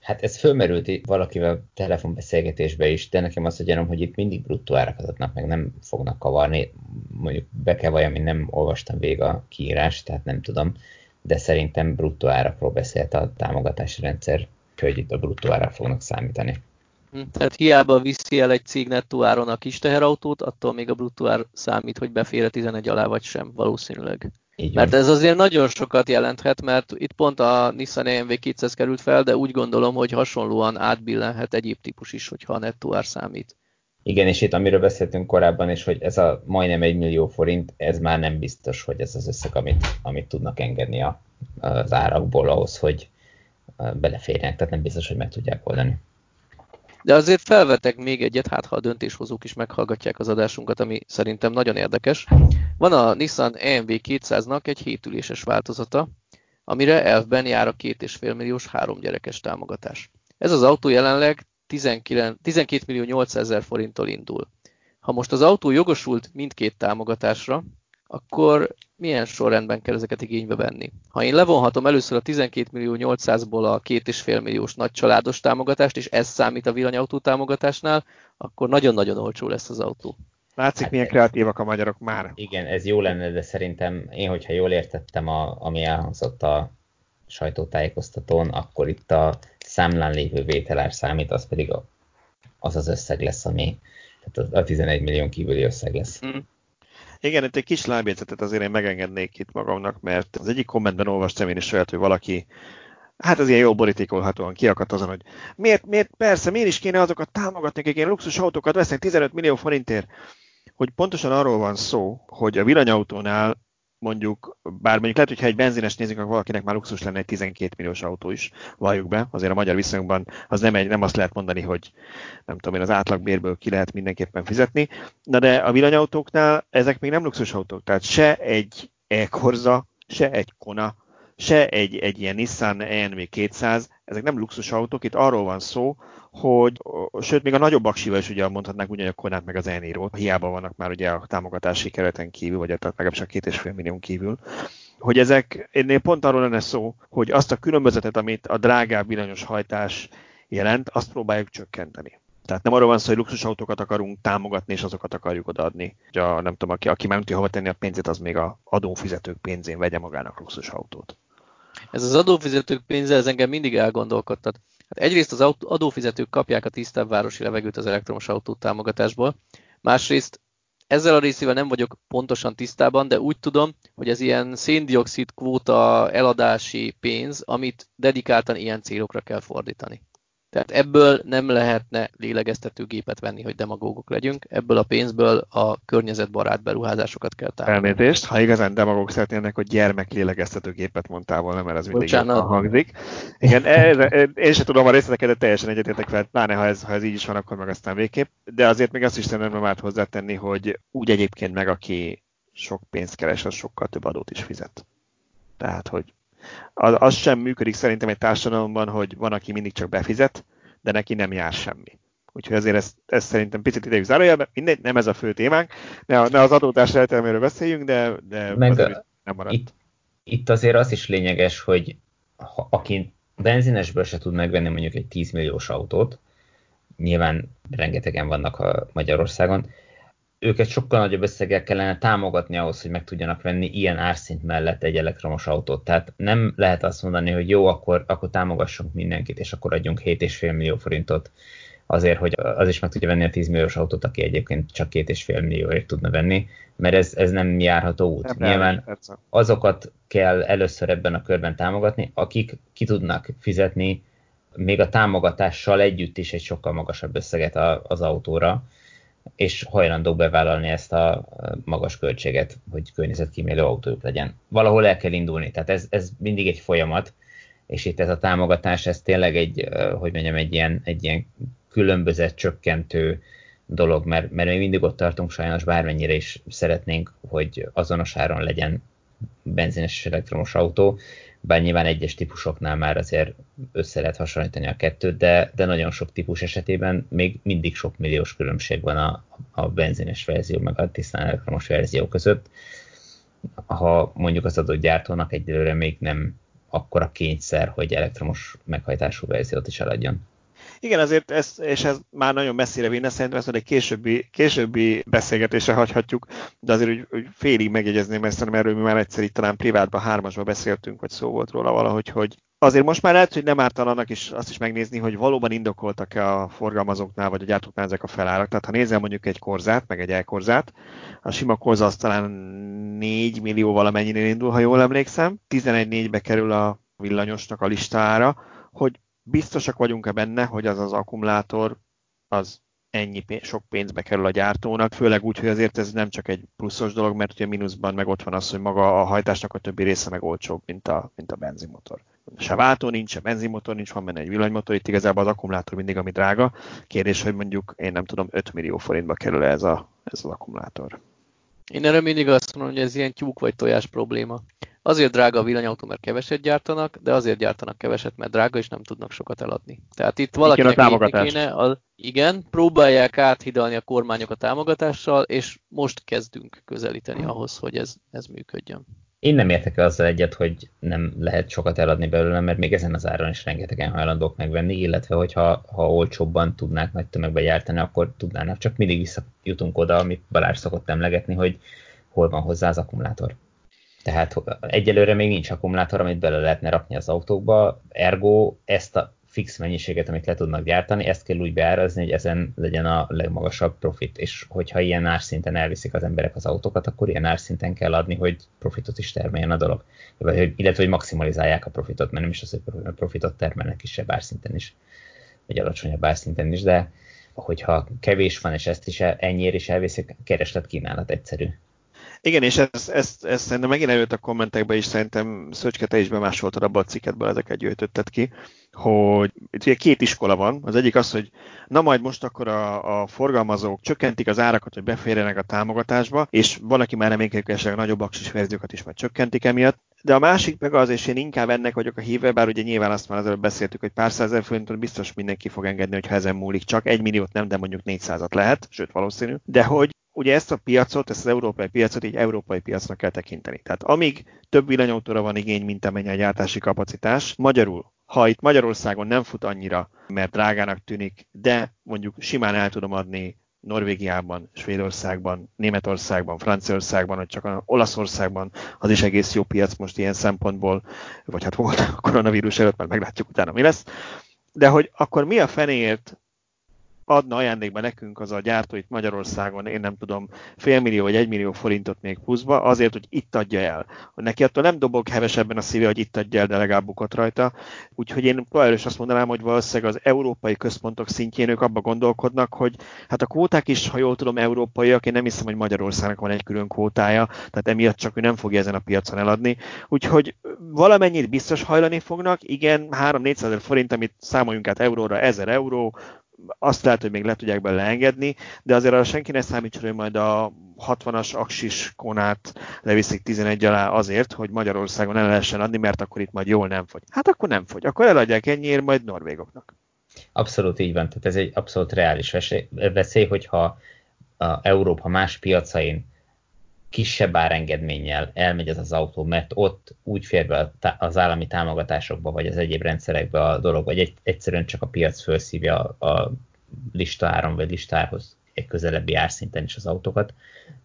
Hát ez fölmerült valakivel telefonbeszélgetésbe is, de nekem azt gyanom, hogy itt mindig bruttó árakat adnak, meg nem fognak kavarni. Mondjuk be kell vajon, nem olvastam végig a kiírást, tehát nem tudom, de szerintem bruttó árakról beszélt a támogatási rendszer, hogy itt a bruttó árak fognak számítani. Hm, tehát hiába viszi el egy cég nettó áron a kis teherautót, attól még a bruttó ár számít, hogy befér 11 alá vagy sem, valószínűleg. Így mert ez azért nagyon sokat jelenthet, mert itt pont a Nissan EMV 200 került fel, de úgy gondolom, hogy hasonlóan átbillenhet egyéb típus is, hogyha a nettó ár számít. Igen, és itt amiről beszéltünk korábban is, hogy ez a majdnem egy millió forint, ez már nem biztos, hogy ez az összeg, amit, amit tudnak engedni a, az árakból ahhoz, hogy beleférjenek, tehát nem biztos, hogy meg tudják oldani. De azért felvetek még egyet, hát ha a döntéshozók is meghallgatják az adásunkat, ami szerintem nagyon érdekes. Van a Nissan EMV 200-nak egy hétüléses változata, amire elfben jár a 2,5 milliós három gyerekes támogatás. Ez az autó jelenleg 19, 12 millió 800 ezer forinttól indul. Ha most az autó jogosult mindkét támogatásra, akkor milyen sorrendben kell ezeket igénybe venni? Ha én levonhatom először a 12 millió 800-ból a 2,5 milliós nagy családos támogatást, és ez számít a villanyautó támogatásnál, akkor nagyon-nagyon olcsó lesz az autó. Látszik, hát milyen kreatívak a magyarok már. Igen, ez jó lenne, de szerintem én, hogyha jól értettem, a, ami elhangzott a sajtótájékoztatón, akkor itt a számlán lévő vételár számít, az pedig a, az az összeg lesz, ami tehát a 11 millió kívüli összeg lesz. Mm. Igen, itt egy kis lábjegyzetet azért én megengednék itt magamnak, mert az egyik kommentben olvastam én is olyat, hogy valaki hát az ilyen jó borítékolhatóan kiakadt azon, hogy miért, miért, persze, miért is kéne azokat támogatni, akik ilyen luxus autókat vesznek 15 millió forintért, hogy pontosan arról van szó, hogy a villanyautónál mondjuk, bár mondjuk lehet, hogy ha egy benzines nézzük, akkor valakinek már luxus lenne egy 12 milliós autó is, valljuk be, azért a magyar viszonyokban az nem, egy, nem azt lehet mondani, hogy nem tudom én, az átlagbérből ki lehet mindenképpen fizetni, na de a villanyautóknál ezek még nem luxus autók, tehát se egy e-korza, se egy Kona, se egy, egy ilyen Nissan ENV 200, ezek nem luxus autók, itt arról van szó, hogy sőt, még a nagyobb aksival is ugye mondhatnák ugyanúgy a Konát meg az Eniro, hiába vannak már ugye a támogatási kereten kívül, vagy legalábbis a két és fél millió kívül, hogy ezek, ennél pont arról lenne szó, hogy azt a különbözetet, amit a drágább villanyos hajtás jelent, azt próbáljuk csökkenteni. Tehát nem arról van szó, hogy luxusautókat akarunk támogatni, és azokat akarjuk odaadni. a, nem tudom, aki, aki már nem tudja hova tenni a pénzét, az még a adófizetők pénzén vegye magának luxusautót. Ez az adófizetők pénze, ez engem mindig elgondolkodtat. Hát egyrészt az adófizetők kapják a tisztább városi levegőt az elektromos autó támogatásból, másrészt ezzel a részével nem vagyok pontosan tisztában, de úgy tudom, hogy ez ilyen széndiokszid kvóta eladási pénz, amit dedikáltan ilyen célokra kell fordítani. Tehát ebből nem lehetne lélegeztetőgépet venni, hogy demagógok legyünk. Ebből a pénzből a környezetbarát beruházásokat kell támogatni. Elnézést, ha igazán demagóg szeretnének, hogy gyermek lélegeztetőgépet mondtál volna, mert ez mindig hangzik. Igen, ez, én sem tudom a részleteket, de teljesen egyetértek fel, pláne ha ez, ha ez így is van, akkor meg aztán végképp. De azért még azt is szeretném át hozzátenni, hogy úgy egyébként meg, aki sok pénzt keres, az sokkal több adót is fizet. Tehát, hogy az, az sem működik szerintem egy társadalomban, hogy van, aki mindig csak befizet, de neki nem jár semmi. Úgyhogy ezért ezt, ezt szerintem picit idejük zárójelben, mindegy, nem ez a fő témánk, ne, ne az adótás eltelméről beszéljünk, de, de Meg azért nem marad. Itt, itt azért az is lényeges, hogy ha, aki benzinesből se tud megvenni mondjuk egy 10 milliós autót, nyilván rengetegen vannak a Magyarországon, őket sokkal nagyobb összeggel kellene támogatni ahhoz, hogy meg tudjanak venni ilyen árszint mellett egy elektromos autót. Tehát nem lehet azt mondani, hogy jó, akkor, akkor támogassunk mindenkit, és akkor adjunk 7,5 millió forintot azért, hogy az is meg tudja venni a 10 milliós autót, aki egyébként csak 2,5 millióért tudna venni, mert ez, ez nem járható út. Nem Nyilván azokat kell először ebben a körben támogatni, akik ki tudnak fizetni még a támogatással együtt is egy sokkal magasabb összeget az autóra, és hajlandó bevállalni ezt a magas költséget, hogy környezetkímélő autójuk legyen. Valahol el kell indulni, tehát ez, ez mindig egy folyamat, és itt ez a támogatás, ez tényleg egy, hogy mondjam, egy ilyen, egy ilyen különbözet csökkentő dolog, mert, mert mi mindig ott tartunk sajnos, bármennyire is szeretnénk, hogy azonos áron legyen benzines és elektromos autó, bár nyilván egyes típusoknál már azért össze lehet hasonlítani a kettőt, de, de nagyon sok típus esetében még mindig sok milliós különbség van a, a benzines verzió meg a tisztán elektromos verzió között. Ha mondjuk az adott gyártónak egyelőre még nem akkora kényszer, hogy elektromos meghajtású verziót is eladjon. Igen, azért ez, és ez már nagyon messzire vinne, szerintem ezt egy későbbi, későbbi beszélgetésre hagyhatjuk, de azért úgy, úgy félig megjegyezném ezt, hanem erről mi már egyszer itt talán privátban, hármasban beszéltünk, vagy szó volt róla valahogy, hogy azért most már lehet, hogy nem ártalanak is azt is megnézni, hogy valóban indokoltak-e a forgalmazóknál, vagy a gyártóknál ezek a felárak. Tehát ha nézel mondjuk egy korzát, meg egy elkorzát, a sima korza az talán 4 millió valamennyinél indul, ha jól emlékszem. 11-4-be kerül a villanyosnak a listára, hogy biztosak vagyunk-e benne, hogy az az akkumulátor az ennyi pénz, sok pénzbe kerül a gyártónak, főleg úgy, hogy azért ez nem csak egy pluszos dolog, mert ugye mínuszban meg ott van az, hogy maga a hajtásnak a többi része meg olcsóbb, mint a, mint a benzinmotor. Se váltó nincs, se benzinmotor nincs, van benne egy villanymotor, itt igazából az akkumulátor mindig, ami drága. Kérdés, hogy mondjuk én nem tudom, 5 millió forintba kerül ez, a, ez az akkumulátor. Én erre mindig azt mondom, hogy ez ilyen tyúk vagy tojás probléma. Azért drága a villanyautó, mert keveset gyártanak, de azért gyártanak keveset, mert drága, és nem tudnak sokat eladni. Tehát itt valakinek a kéne, a, igen, próbálják áthidalni a kormányok a támogatással, és most kezdünk közelíteni ahhoz, hogy ez, ez működjön. Én nem értek azzal egyet, hogy nem lehet sokat eladni belőle, mert még ezen az áron is rengetegen hajlandók megvenni, illetve hogyha ha olcsóbban tudnák nagy tömegbe gyártani, akkor tudnának. Csak mindig visszajutunk oda, amit Balázs szokott emlegetni, hogy hol van hozzá az akkumulátor. Tehát egyelőre még nincs akkumulátor, amit bele lehetne rakni az autókba, ergo ezt a fix mennyiséget, amit le tudnak gyártani, ezt kell úgy beárazni, hogy ezen legyen a legmagasabb profit, és hogyha ilyen árszinten elviszik az emberek az autókat, akkor ilyen árszinten kell adni, hogy profitot is termeljen a dolog. Illetve, hogy maximalizálják a profitot, mert nem is az, hogy profitot termelnek kisebb árszinten is, vagy alacsonyabb árszinten is, de hogyha kevés van, és ezt is ennyiért is elviszik, kereslet kínálat egyszerű. Igen, és ezt, ezt, ezt szerintem megint előtt a kommentekben is szerintem Szöcske, te is bemásoltad abba a cikketből, ezeket gyűjtötted ki, hogy itt ugye két iskola van. Az egyik az, hogy na majd most akkor a, a forgalmazók csökkentik az árakat, hogy beférjenek a támogatásba, és van, aki már reménykedik, esetleg nagyobb aksis verziókat is majd csökkentik emiatt. De a másik meg az, és én inkább ennek vagyok a híve, bár ugye nyilván azt már előbb beszéltük, hogy pár százezer forintot biztos mindenki fog engedni, hogy ezen múlik csak. Egy milliót nem, de mondjuk 400-at lehet, sőt valószínű. De hogy ugye ezt a piacot, ezt az európai piacot így európai piacnak kell tekinteni. Tehát amíg több villanyautóra van igény, mint amennyi a gyártási kapacitás, magyarul, ha itt Magyarországon nem fut annyira, mert drágának tűnik, de mondjuk simán el tudom adni Norvégiában, Svédországban, Németországban, Franciaországban, vagy csak Olaszországban, az is egész jó piac most ilyen szempontból, vagy hát volt a koronavírus előtt, mert meglátjuk utána mi lesz. De hogy akkor mi a fenéért adna ajándékba nekünk az a gyártó itt Magyarországon, én nem tudom, félmillió vagy egymillió forintot még pluszba, azért, hogy itt adja el. Neki attól nem dobog hevesebben a szíve, hogy itt adja el, de legalább bukott rajta. Úgyhogy én is azt mondanám, hogy valószínűleg az európai központok szintjén ők abba gondolkodnak, hogy hát a kvóták is, ha jól tudom, európaiak, én nem hiszem, hogy Magyarországnak van egy külön kvótája, tehát emiatt csak ő nem fogja ezen a piacon eladni. Úgyhogy valamennyit biztos hajlani fognak, igen, 3-400 ezer forint, amit számoljunk át euróra, 1000 euró, azt lehet, hogy még le tudják bele engedni, de azért arra senki ne számítson, hogy majd a 60-as aksis konát leviszik 11 alá azért, hogy Magyarországon el lehessen adni, mert akkor itt majd jól nem fogy. Hát akkor nem fogy. Akkor eladják ennyiért majd norvégoknak. Abszolút így van. Tehát ez egy abszolút reális veszély, hogyha a Európa más piacain kisebb árengedménnyel elmegy ez az autó, mert ott úgy fér be az állami támogatásokba, vagy az egyéb rendszerekbe a dolog, vagy egy, egyszerűen csak a piac felszívja a, a listáron, vagy listárhoz egy közelebbi árszinten is az autókat,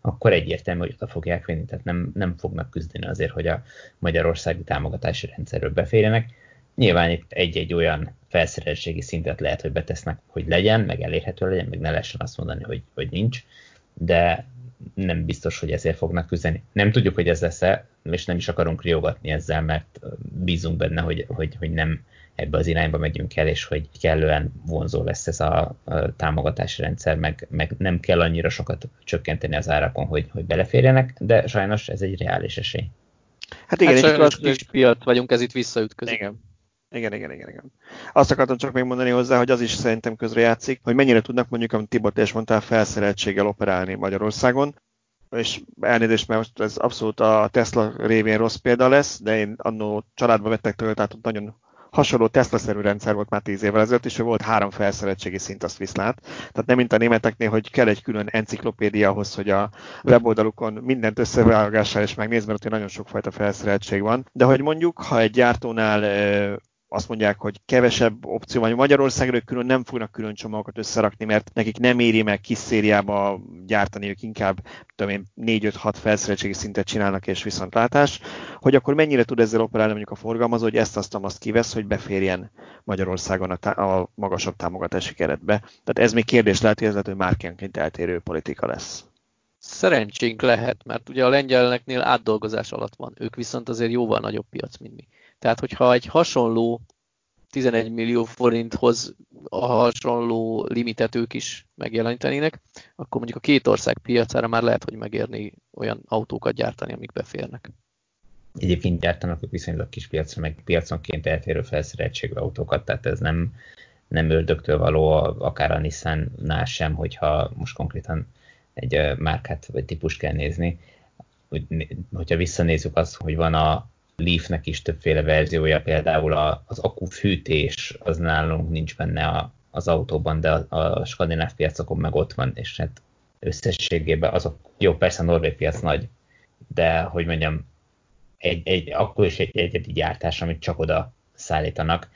akkor egyértelmű, hogy oda fogják venni, tehát nem, nem fognak küzdeni azért, hogy a magyarországi támogatási rendszerről beférjenek. Nyilván itt egy-egy olyan felszereltségi szintet lehet, hogy betesznek, hogy legyen, meg elérhető legyen, meg ne lehessen azt mondani, hogy, hogy nincs, de nem biztos, hogy ezért fognak küzdeni. Nem tudjuk, hogy ez lesz-e, és nem is akarunk riogatni ezzel, mert bízunk benne, hogy, hogy, hogy nem ebbe az irányba megyünk el, és hogy kellően vonzó lesz ez a, a támogatási rendszer, meg, meg nem kell annyira sokat csökkenteni az árakon, hogy, hogy beleférjenek, de sajnos ez egy reális esély. Hát igen, hát sajnos kis piac vagyunk, ez itt visszaütközik. Igen. Igen, igen, igen, igen. Azt akartam csak még mondani hozzá, hogy az is szerintem közrejátszik, hogy mennyire tudnak mondjuk, amit Tibor és mondtál, felszereltséggel operálni Magyarországon. És elnézést, mert most ez abszolút a Tesla révén rossz példa lesz, de én annó családba vettek toyota nagyon hasonló Tesla-szerű rendszer volt már 10 évvel ezelőtt, és volt három felszereltségi szint, azt viszlát. Tehát nem mint a németeknél, hogy kell egy külön enciklopédia ahhoz, hogy a weboldalukon mindent összevágással és megnézd, mert ott nagyon sokfajta felszereltség van. De hogy mondjuk, ha egy gyártónál azt mondják, hogy kevesebb opció van. Magyarországról külön nem fognak külön csomagokat összerakni, mert nekik nem éri meg kis szériába gyártani, ők inkább tudom én, 4-5-6 felszereltségi szintet csinálnak és viszontlátás, hogy akkor mennyire tud ezzel operálni mondjuk a forgalmazó, hogy ezt azt azt kivesz, hogy beférjen Magyarországon a, tá- a magasabb támogatási keretbe. Tehát ez még kérdés lehet, hogy ez lehet, hogy márkánként eltérő politika lesz. Szerencsénk lehet, mert ugye a lengyeleknél átdolgozás alatt van, ők viszont azért jóval nagyobb piac, mint mi. Tehát, hogyha egy hasonló 11 millió forinthoz a hasonló limitet ők is megjelenítenének, akkor mondjuk a két ország piacára már lehet, hogy megérni olyan autókat gyártani, amik beférnek. Egyébként gyártanak viszonylag kis piacra, meg piaconként eltérő felszereltségű autókat, tehát ez nem, nem ördögtől való, akár a Nissan-nál sem, hogyha most konkrétan egy márkát vagy típust kell nézni. Hogyha visszanézzük azt, hogy van a Leafnek is többféle verziója, például az akufűtés, az nálunk nincs benne a, az autóban, de a, a skandináv piacokon meg ott van, és hát összességében azok, jó, persze a norvég piac nagy, de hogy mondjam, egy, egy, akkor is egy egyedi gyártás, amit csak oda szállítanak,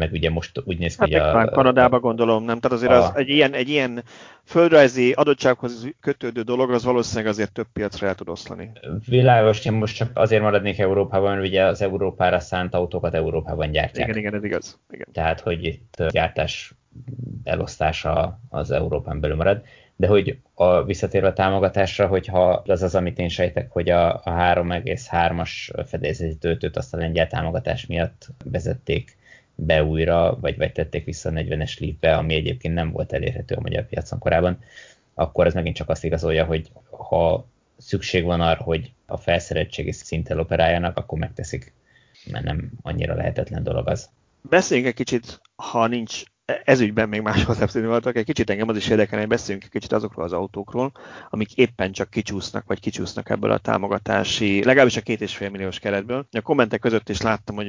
meg ugye most úgy néz ki, hát hogy a... Kanadába gondolom, nem? Tehát azért a... az, egy, ilyen, egy ilyen földrajzi adottsághoz kötődő dolog, az valószínűleg azért több piacra el tud oszlani. Világos, én most csak azért maradnék Európában, mert ugye az Európára szánt autókat Európában gyártják. Igen, igen, ez igaz. Igen. Tehát, hogy itt gyártás elosztása az Európán belül marad. De hogy a, visszatérve a támogatásra, hogyha az az, amit én sejtek, hogy a, a 3,3-as fedélzeti töltőt azt a lengyel támogatás miatt vezették be újra, vagy, vagy tették vissza a 40-es Leafbe, ami egyébként nem volt elérhető a magyar piacon korábban, akkor ez megint csak azt igazolja, hogy ha szükség van arra, hogy a felszereltségi szinten operáljanak, akkor megteszik, mert nem annyira lehetetlen dolog az. Beszéljünk egy kicsit, ha nincs ezügyben még más hozzáfűzni voltak, egy kicsit engem az is érdekelne, hogy beszéljünk egy kicsit azokról az autókról, amik éppen csak kicsúsznak, vagy kicsúsznak ebből a támogatási, legalábbis a két és fél milliós keretből. A kommentek között is láttam, hogy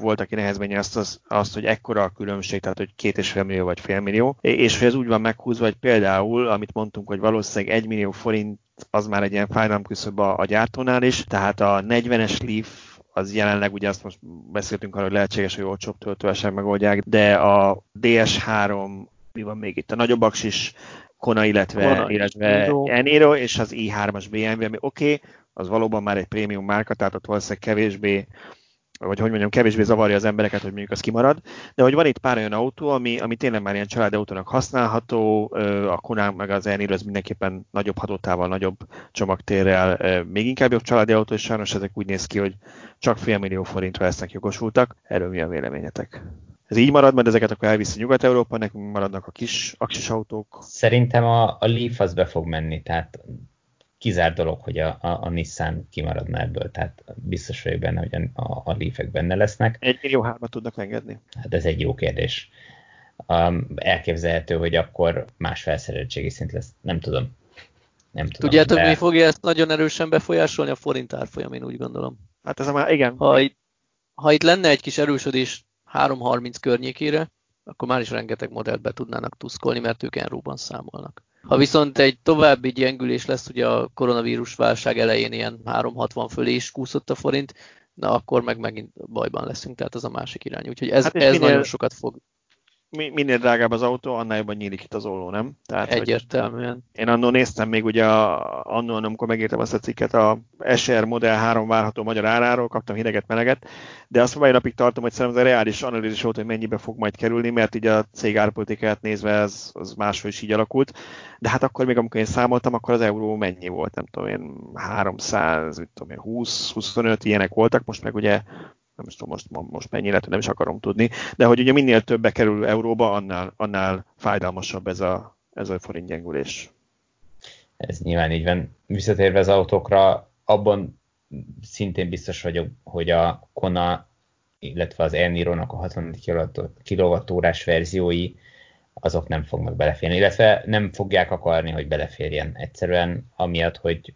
volt, aki nehezménye azt, az, azt, hogy ekkora a különbség, tehát hogy két és fél millió vagy fél millió, és hogy ez úgy van meghúzva, hogy például, amit mondtunk, hogy valószínűleg egy millió forint az már egy ilyen fájdalom küszöb a, a gyártónál is, tehát a 40-es Leaf az jelenleg, ugye azt most beszéltünk arról, hogy lehetséges, hogy olcsóbb töltőesen megoldják, de a DS3, mi van még itt, a nagyobb aksis Kona, illetve, Kona, illetve Eniro, és az i3-as BMW, ami oké, okay, az valóban már egy prémium márka, tehát ott valószínűleg kevésbé vagy hogy mondjam, kevésbé zavarja az embereket, hogy mondjuk az kimarad, de hogy van itt pár olyan autó, ami, ami tényleg már ilyen családi autónak használható, a Kunán meg az Enir az mindenképpen nagyobb hatótával, nagyobb csomagtérrel, még inkább jobb családi autó, és sajnos ezek úgy néz ki, hogy csak fél millió forintra lesznek jogosultak. Erről mi a véleményetek? Ez így marad, mert ezeket akkor elviszi Nyugat-Európa, nekünk maradnak a kis aksis autók. Szerintem a, a Leaf az be fog menni, tehát kizárt dolog, hogy a, a, a Nissan kimaradna ebből, tehát biztos vagyok benne, hogy a, a, a Leafek benne lesznek. Egy millió hármat tudnak engedni? Hát ez egy jó kérdés. Um, elképzelhető, hogy akkor más felszereltségi szint lesz. Nem tudom. Nem tudom. Tudjátok, de... mi fogja ezt nagyon erősen befolyásolni? A forint árfolyam, én úgy gondolom. Hát ez a már, igen. Ha itt, ha itt lenne egy kis erősödés 3.30 környékére, akkor már is rengeteg modellt be tudnának tuszkolni, mert ők enróban számolnak. Ha viszont egy további gyengülés lesz, ugye a koronavírus válság elején ilyen 360 fölé is kúszott a forint, na akkor meg megint bajban leszünk, tehát az a másik irány. Úgyhogy ez, hát ez minél, nagyon sokat fog minél drágább az autó, annál jobban nyílik itt az olló, nem? Tehát, Egyértelműen. Én annól néztem még ugye annól, amikor megírtam azt a cikket, a SR Model 3 várható magyar áráról, kaptam hideget, meleget, de azt mai napig tartom, hogy szerintem ez a reális analízis volt, hogy mennyibe fog majd kerülni, mert így a cég árpolitikát nézve ez, az máshogy is így alakult. De hát akkor még amikor én számoltam, akkor az euró mennyi volt, nem tudom én, 300, mit tudom én, 20, 25 ilyenek voltak, most meg ugye nem is tudom most, most mennyi lett, nem is akarom tudni, de hogy ugye minél többbe kerül euróba, annál, annál fájdalmasabb ez a, ez a forint gyengülés. Ez nyilván így van. Visszatérve az autókra, abban szintén biztos vagyok, hogy a Kona, illetve az Elniro-nak a 60 kWh verziói azok nem fognak beleférni, illetve nem fogják akarni, hogy beleférjen egyszerűen, amiatt, hogy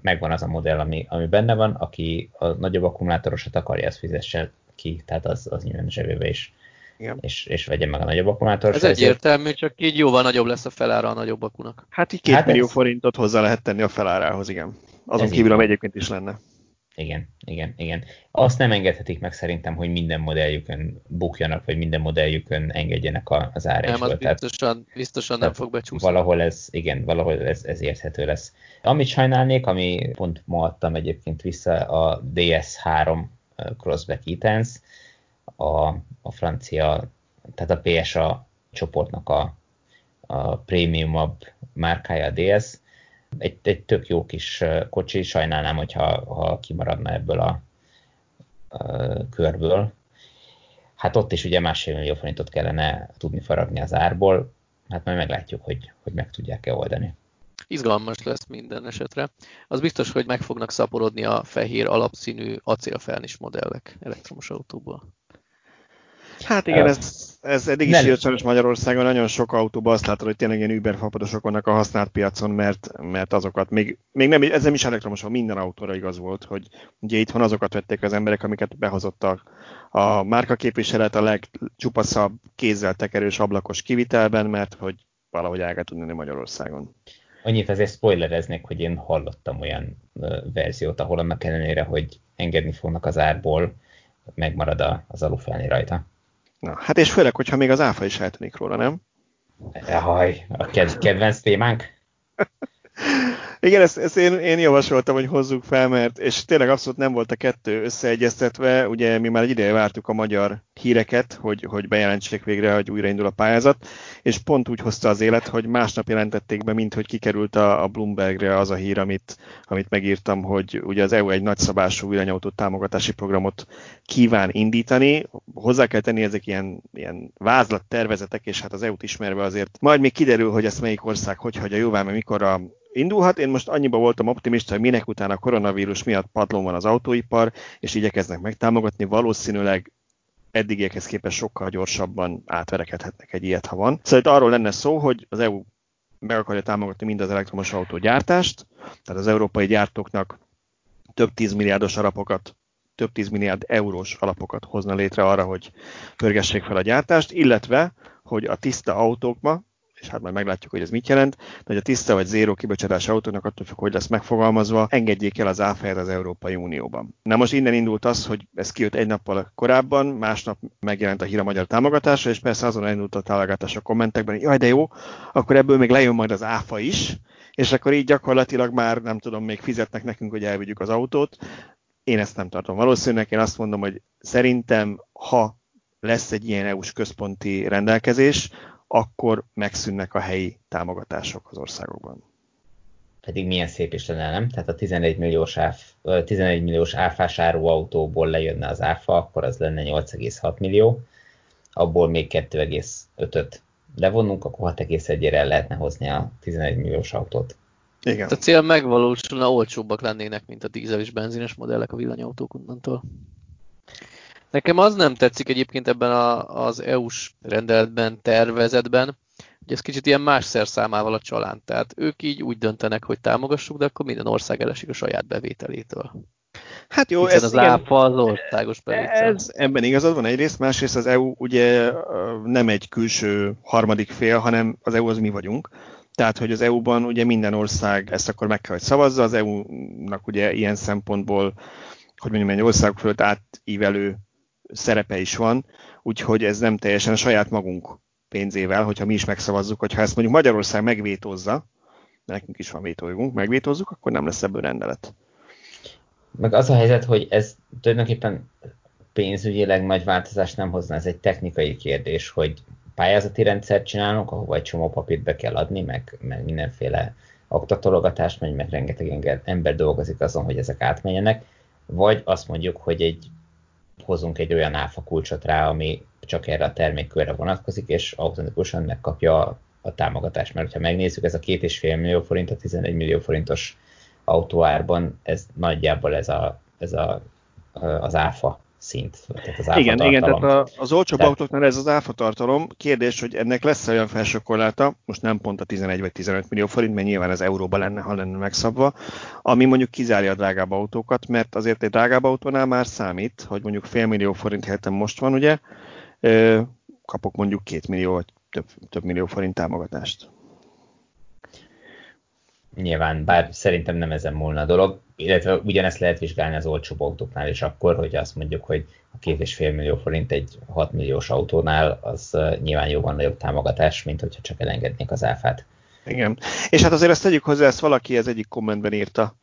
megvan az a modell, ami, ami benne van, aki a nagyobb akkumulátorosat akarja, azt fizesse ki, tehát az, az nyilván zsebébe is. Igen. És, és vegye meg a nagyobb akkumulátor. Ez egyértelmű, csak így jóval nagyobb lesz a felára a nagyobb akunak. Hát így két hát millió ez... forintot hozzá lehet tenni a felárához, igen. Azon ez kívül, ami egyébként is lenne. Igen, igen, igen. Azt nem engedhetik meg szerintem, hogy minden modelljükön bukjanak, vagy minden modelljükön engedjenek az árásból. Nem, az biztosan, biztosan nem fog becsúszni. Valahol ez, igen, valahol ez, ez érthető lesz. Amit sajnálnék, ami pont ma adtam egyébként vissza, a DS3 Crossback Etans, a, a francia, tehát a PSA csoportnak a, a prémiumabb márkája a DS, egy, egy tök jó kis kocsi, sajnálnám, hogyha ha kimaradna ebből a, a körből. Hát ott is ugye másfél millió forintot kellene tudni faragni az árból, hát majd meglátjuk, hogy, hogy meg tudják-e oldani. Izgalmas lesz minden esetre. Az biztos, hogy meg fognak szaporodni a fehér alapszínű acélfelnis modellek elektromos autóból. Hát igen, ez, ez eddig is jött sajnos Magyarországon, nagyon sok autóban azt látod, hogy tényleg ilyen Uber fapadosok vannak a használt piacon, mert, mert azokat még, még nem, ez nem is elektromos, minden autóra igaz volt, hogy ugye itt van azokat vették az emberek, amiket behozottak a márkaképviselet a legcsupaszabb kézzel tekerős ablakos kivitelben, mert hogy valahogy el kell tudni Magyarországon. Annyit azért spoilereznék, hogy én hallottam olyan verziót, ahol annak ellenére, hogy engedni fognak az árból, megmarad az alufelni rajta. Na, hát és főleg, hogyha még az áfa is eltűnik róla, nem? Haj, a kedvenc témánk? Igen, ezt, ezt én, én javasoltam, hogy hozzuk fel, mert és tényleg abszolút nem volt a kettő összeegyeztetve. Ugye mi már egy ideje vártuk a magyar híreket, hogy, hogy bejelentsék végre, hogy újraindul a pályázat, és pont úgy hozta az élet, hogy másnap jelentették be, mint hogy kikerült a, a Bloombergre az a hír, amit, amit megírtam, hogy ugye az EU egy nagyszabású villanyautó támogatási programot kíván indítani. Hozzá kell tenni ezek ilyen, ilyen vázlat tervezetek, és hát az EU-t ismerve azért majd még kiderül, hogy ezt melyik ország hogy hagyja jóvá, mert mikor a indulhat. Én most annyiba voltam optimista, hogy minek után a koronavírus miatt padlón van az autóipar, és igyekeznek megtámogatni. Valószínűleg eddigiekhez képest sokkal gyorsabban átverekedhetnek egy ilyet, ha van. Szóval itt arról lenne szó, hogy az EU meg akarja támogatni mind az elektromos autógyártást, tehát az európai gyártóknak több tízmilliárdos alapokat, több tízmilliárd eurós alapokat hozna létre arra, hogy pörgessék fel a gyártást, illetve, hogy a tiszta autókba, és hát majd meglátjuk, hogy ez mit jelent, de hogy a tiszta vagy zéró kibocsátás autónak attól függ, hogy lesz megfogalmazva, engedjék el az áfáját az Európai Unióban. Na most innen indult az, hogy ez kijött egy nappal korábban, másnap megjelent a hír a magyar támogatása, és persze azon indult a támogatás a kommentekben, hogy jaj, de jó, akkor ebből még lejön majd az áfa is, és akkor így gyakorlatilag már nem tudom, még fizetnek nekünk, hogy elvigyük az autót. Én ezt nem tartom valószínűleg, én azt mondom, hogy szerintem, ha lesz egy ilyen EU-s központi rendelkezés, akkor megszűnnek a helyi támogatások az országokban. Pedig milyen szép is lenne, nem? Tehát a 11 milliós, áf, 11 milliós áfás autóból lejönne az áfa, akkor az lenne 8,6 millió, abból még 2,5-öt levonunk, akkor 6,1-ére el lehetne hozni a 11 milliós autót. Igen. A cél megvalósulna, olcsóbbak lennének, mint a dízel és benzines modellek a villanyautók onnantól. Nekem az nem tetszik egyébként ebben a, az EU-s rendeletben, tervezetben, hogy ez kicsit ilyen más szerszámával a csalán. Tehát ők így úgy döntenek, hogy támogassuk, de akkor minden ország elesik a saját bevételétől. Hát jó, Hiszen ez az igen, áfa az országos bevétel. Ez, ebben igazad van egyrészt, másrészt az EU ugye nem egy külső harmadik fél, hanem az EU az mi vagyunk. Tehát, hogy az EU-ban ugye minden ország ezt akkor meg kell, hogy szavazza, az EU-nak ugye ilyen szempontból, hogy mondjam, egy ország fölött átívelő szerepe is van, úgyhogy ez nem teljesen a saját magunk pénzével, hogyha mi is megszavazzuk, hogyha ezt mondjuk Magyarország megvétózza, nekünk is van vétójogunk, megvétózzuk, akkor nem lesz ebből rendelet. Meg az a helyzet, hogy ez tulajdonképpen pénzügyileg nagy változást nem hozna, ez egy technikai kérdés, hogy pályázati rendszert csinálunk, ahova egy csomó papírt be kell adni, meg, meg mindenféle oktatologatást megy, meg rengeteg ember dolgozik azon, hogy ezek átmenjenek, vagy azt mondjuk, hogy egy hozunk egy olyan áfa kulcsot rá, ami csak erre a termékkörre vonatkozik, és automatikusan megkapja a, támogatást. Mert ha megnézzük, ez a két és fél millió forint, a 11 millió forintos autóárban, ez nagyjából ez, a, ez a, az áfa szint. Tehát az igen, tartalom. igen, tehát a, az olcsóbb tehát... autóknál ez az áfa tartalom. Kérdés, hogy ennek lesz olyan felsőkorláta, most nem pont a 11 vagy 15 millió forint, mert nyilván ez euróba lenne, ha lenne megszabva, ami mondjuk kizárja a drágább autókat, mert azért egy drágább autónál már számít, hogy mondjuk fél millió forint helyettem most van, ugye, kapok mondjuk két millió vagy több, több millió forint támogatást. Nyilván, bár szerintem nem ezen múlna a dolog, illetve ugyanezt lehet vizsgálni az olcsóbb autóknál is akkor, hogy azt mondjuk, hogy a két és fél millió forint egy 6 milliós autónál, az nyilván jóval nagyobb támogatás, mint hogyha csak elengednék az áfát. Igen. És hát azért ezt tegyük hozzá, ezt valaki az egyik kommentben írta.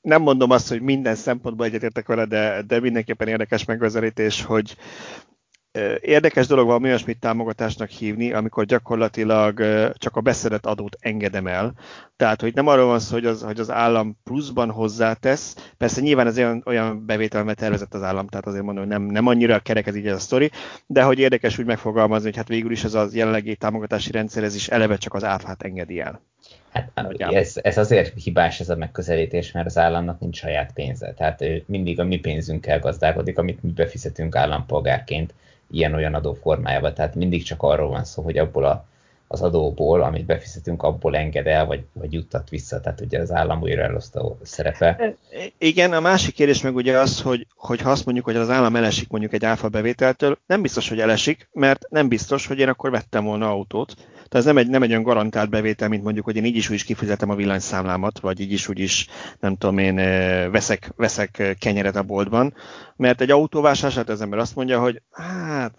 Nem mondom azt, hogy minden szempontból egyetértek vele, de, de mindenképpen érdekes megközelítés, hogy Érdekes dolog van olyasmit támogatásnak hívni, amikor gyakorlatilag csak a beszedett adót engedem el. Tehát, hogy nem arról van szó, hogy az, hogy az állam pluszban hozzátesz. Persze nyilván ez olyan, olyan bevételmet tervezett az állam, tehát azért mondom, hogy nem, nem annyira kerek ez így ez a sztori, de hogy érdekes úgy megfogalmazni, hogy hát végül is ez az jelenlegi támogatási rendszer, ez is eleve csak az áfát engedi el. Hát ez, ez azért hibás ez a megközelítés, mert az államnak nincs saját pénze. Tehát ő mindig a mi pénzünkkel gazdálkodik, amit mi befizetünk állampolgárként ilyen-olyan adó formájában. Tehát mindig csak arról van szó, hogy abból a, az adóból, amit befizetünk, abból enged el, vagy, vagy juttat vissza. Tehát ugye az állam újra elosztó szerepe. Igen, a másik kérdés meg ugye az, hogy, hogy ha azt mondjuk, hogy az állam elesik mondjuk egy áfa bevételtől, nem biztos, hogy elesik, mert nem biztos, hogy én akkor vettem volna autót tehát ez nem egy, nem egy olyan garantált bevétel, mint mondjuk, hogy én így is úgy is kifizetem a villanyszámlámat, vagy így is úgy is, nem tudom én, veszek, veszek kenyeret a boltban. Mert egy autóvásárlását az ember azt mondja, hogy hát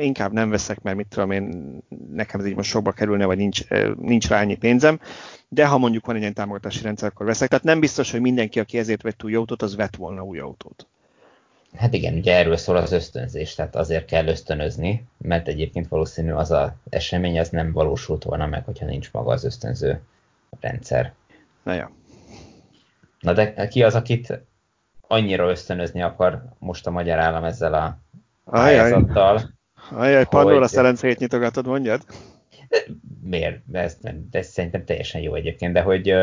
inkább nem veszek, mert mit tudom én, nekem ez így most sokba kerülne, vagy nincs, nincs rá ennyi pénzem. De ha mondjuk van egy ilyen támogatási rendszer, akkor veszek. Tehát nem biztos, hogy mindenki, aki ezért vett új autót, az vett volna új autót. Hát igen, ugye erről szól az ösztönzés, tehát azért kell ösztönözni, mert egyébként valószínű az a esemény az nem valósult volna meg, hogyha nincs maga az ösztönző rendszer. Na ja. Na de ki az, akit annyira ösztönözni akar most a magyar állam ezzel a pályázattal? Ajaj, Pandora hogy... szerencét nyitogatod, mondjad? Miért? Ez, ez szerintem teljesen jó egyébként, de hogy,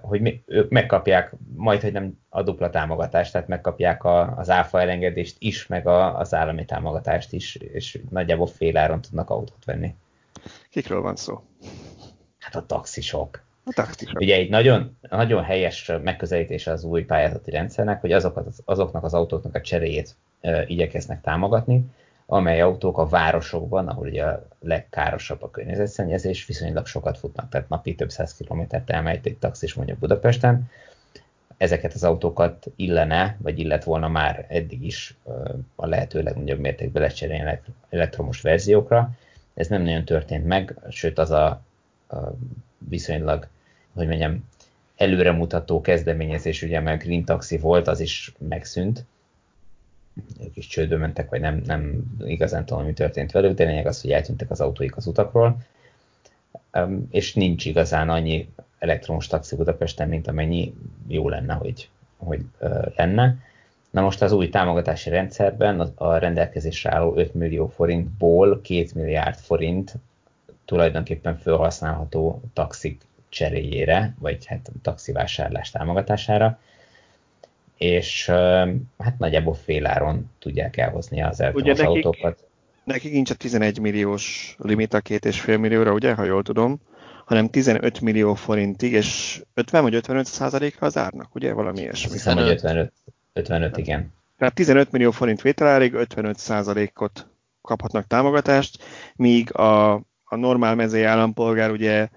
hogy mi, ők megkapják, majd, hogy nem a dupla támogatást, tehát megkapják a, az áfa elengedést is, meg a, az állami támogatást is, és nagyjából fél áron tudnak autót venni. Kikről van szó? Hát a taxisok. A taxisok. Ugye egy nagyon, nagyon helyes megközelítése az új pályázati rendszernek, hogy azokat, azoknak az autóknak a cseréjét e, igyekeznek támogatni, amely autók a városokban, ahol ugye a legkárosabb a környezetszennyezés, viszonylag sokat futnak, tehát napi több száz kilométert elmegy egy taxis mondjuk Budapesten. Ezeket az autókat illene, vagy illet volna már eddig is a lehető legnagyobb mértékben lecserélni elektromos verziókra. Ez nem nagyon történt meg, sőt az a, a viszonylag, hogy mondjam, előremutató kezdeményezés, ugye meg Green Taxi volt, az is megszűnt, ők is csődbe mentek, vagy nem, nem igazán tudom, mi történt velük, de lényeg az, hogy eltűntek az autóik az utakról, és nincs igazán annyi elektromos taxi Budapesten, mint amennyi jó lenne, hogy, hogy lenne. Na most az új támogatási rendszerben a rendelkezésre álló 5 millió forintból 2 milliárd forint tulajdonképpen felhasználható taxik cseréjére, vagy hát taxivásárlás támogatására, és hát nagyjából féláron tudják elhozni az elektromos nekik, autókat. Nekik nincs a 11 milliós limit a két és fél millióra, ugye, ha jól tudom, hanem 15 millió forintig, és 50 vagy 55 százaléka az árnak, ugye, valami ilyesmi. Hiszem, hogy 55, 55 igen. Tehát 15 millió forint vételárig 55 százalékot kaphatnak támogatást, míg a, a normál mezei állampolgár ugye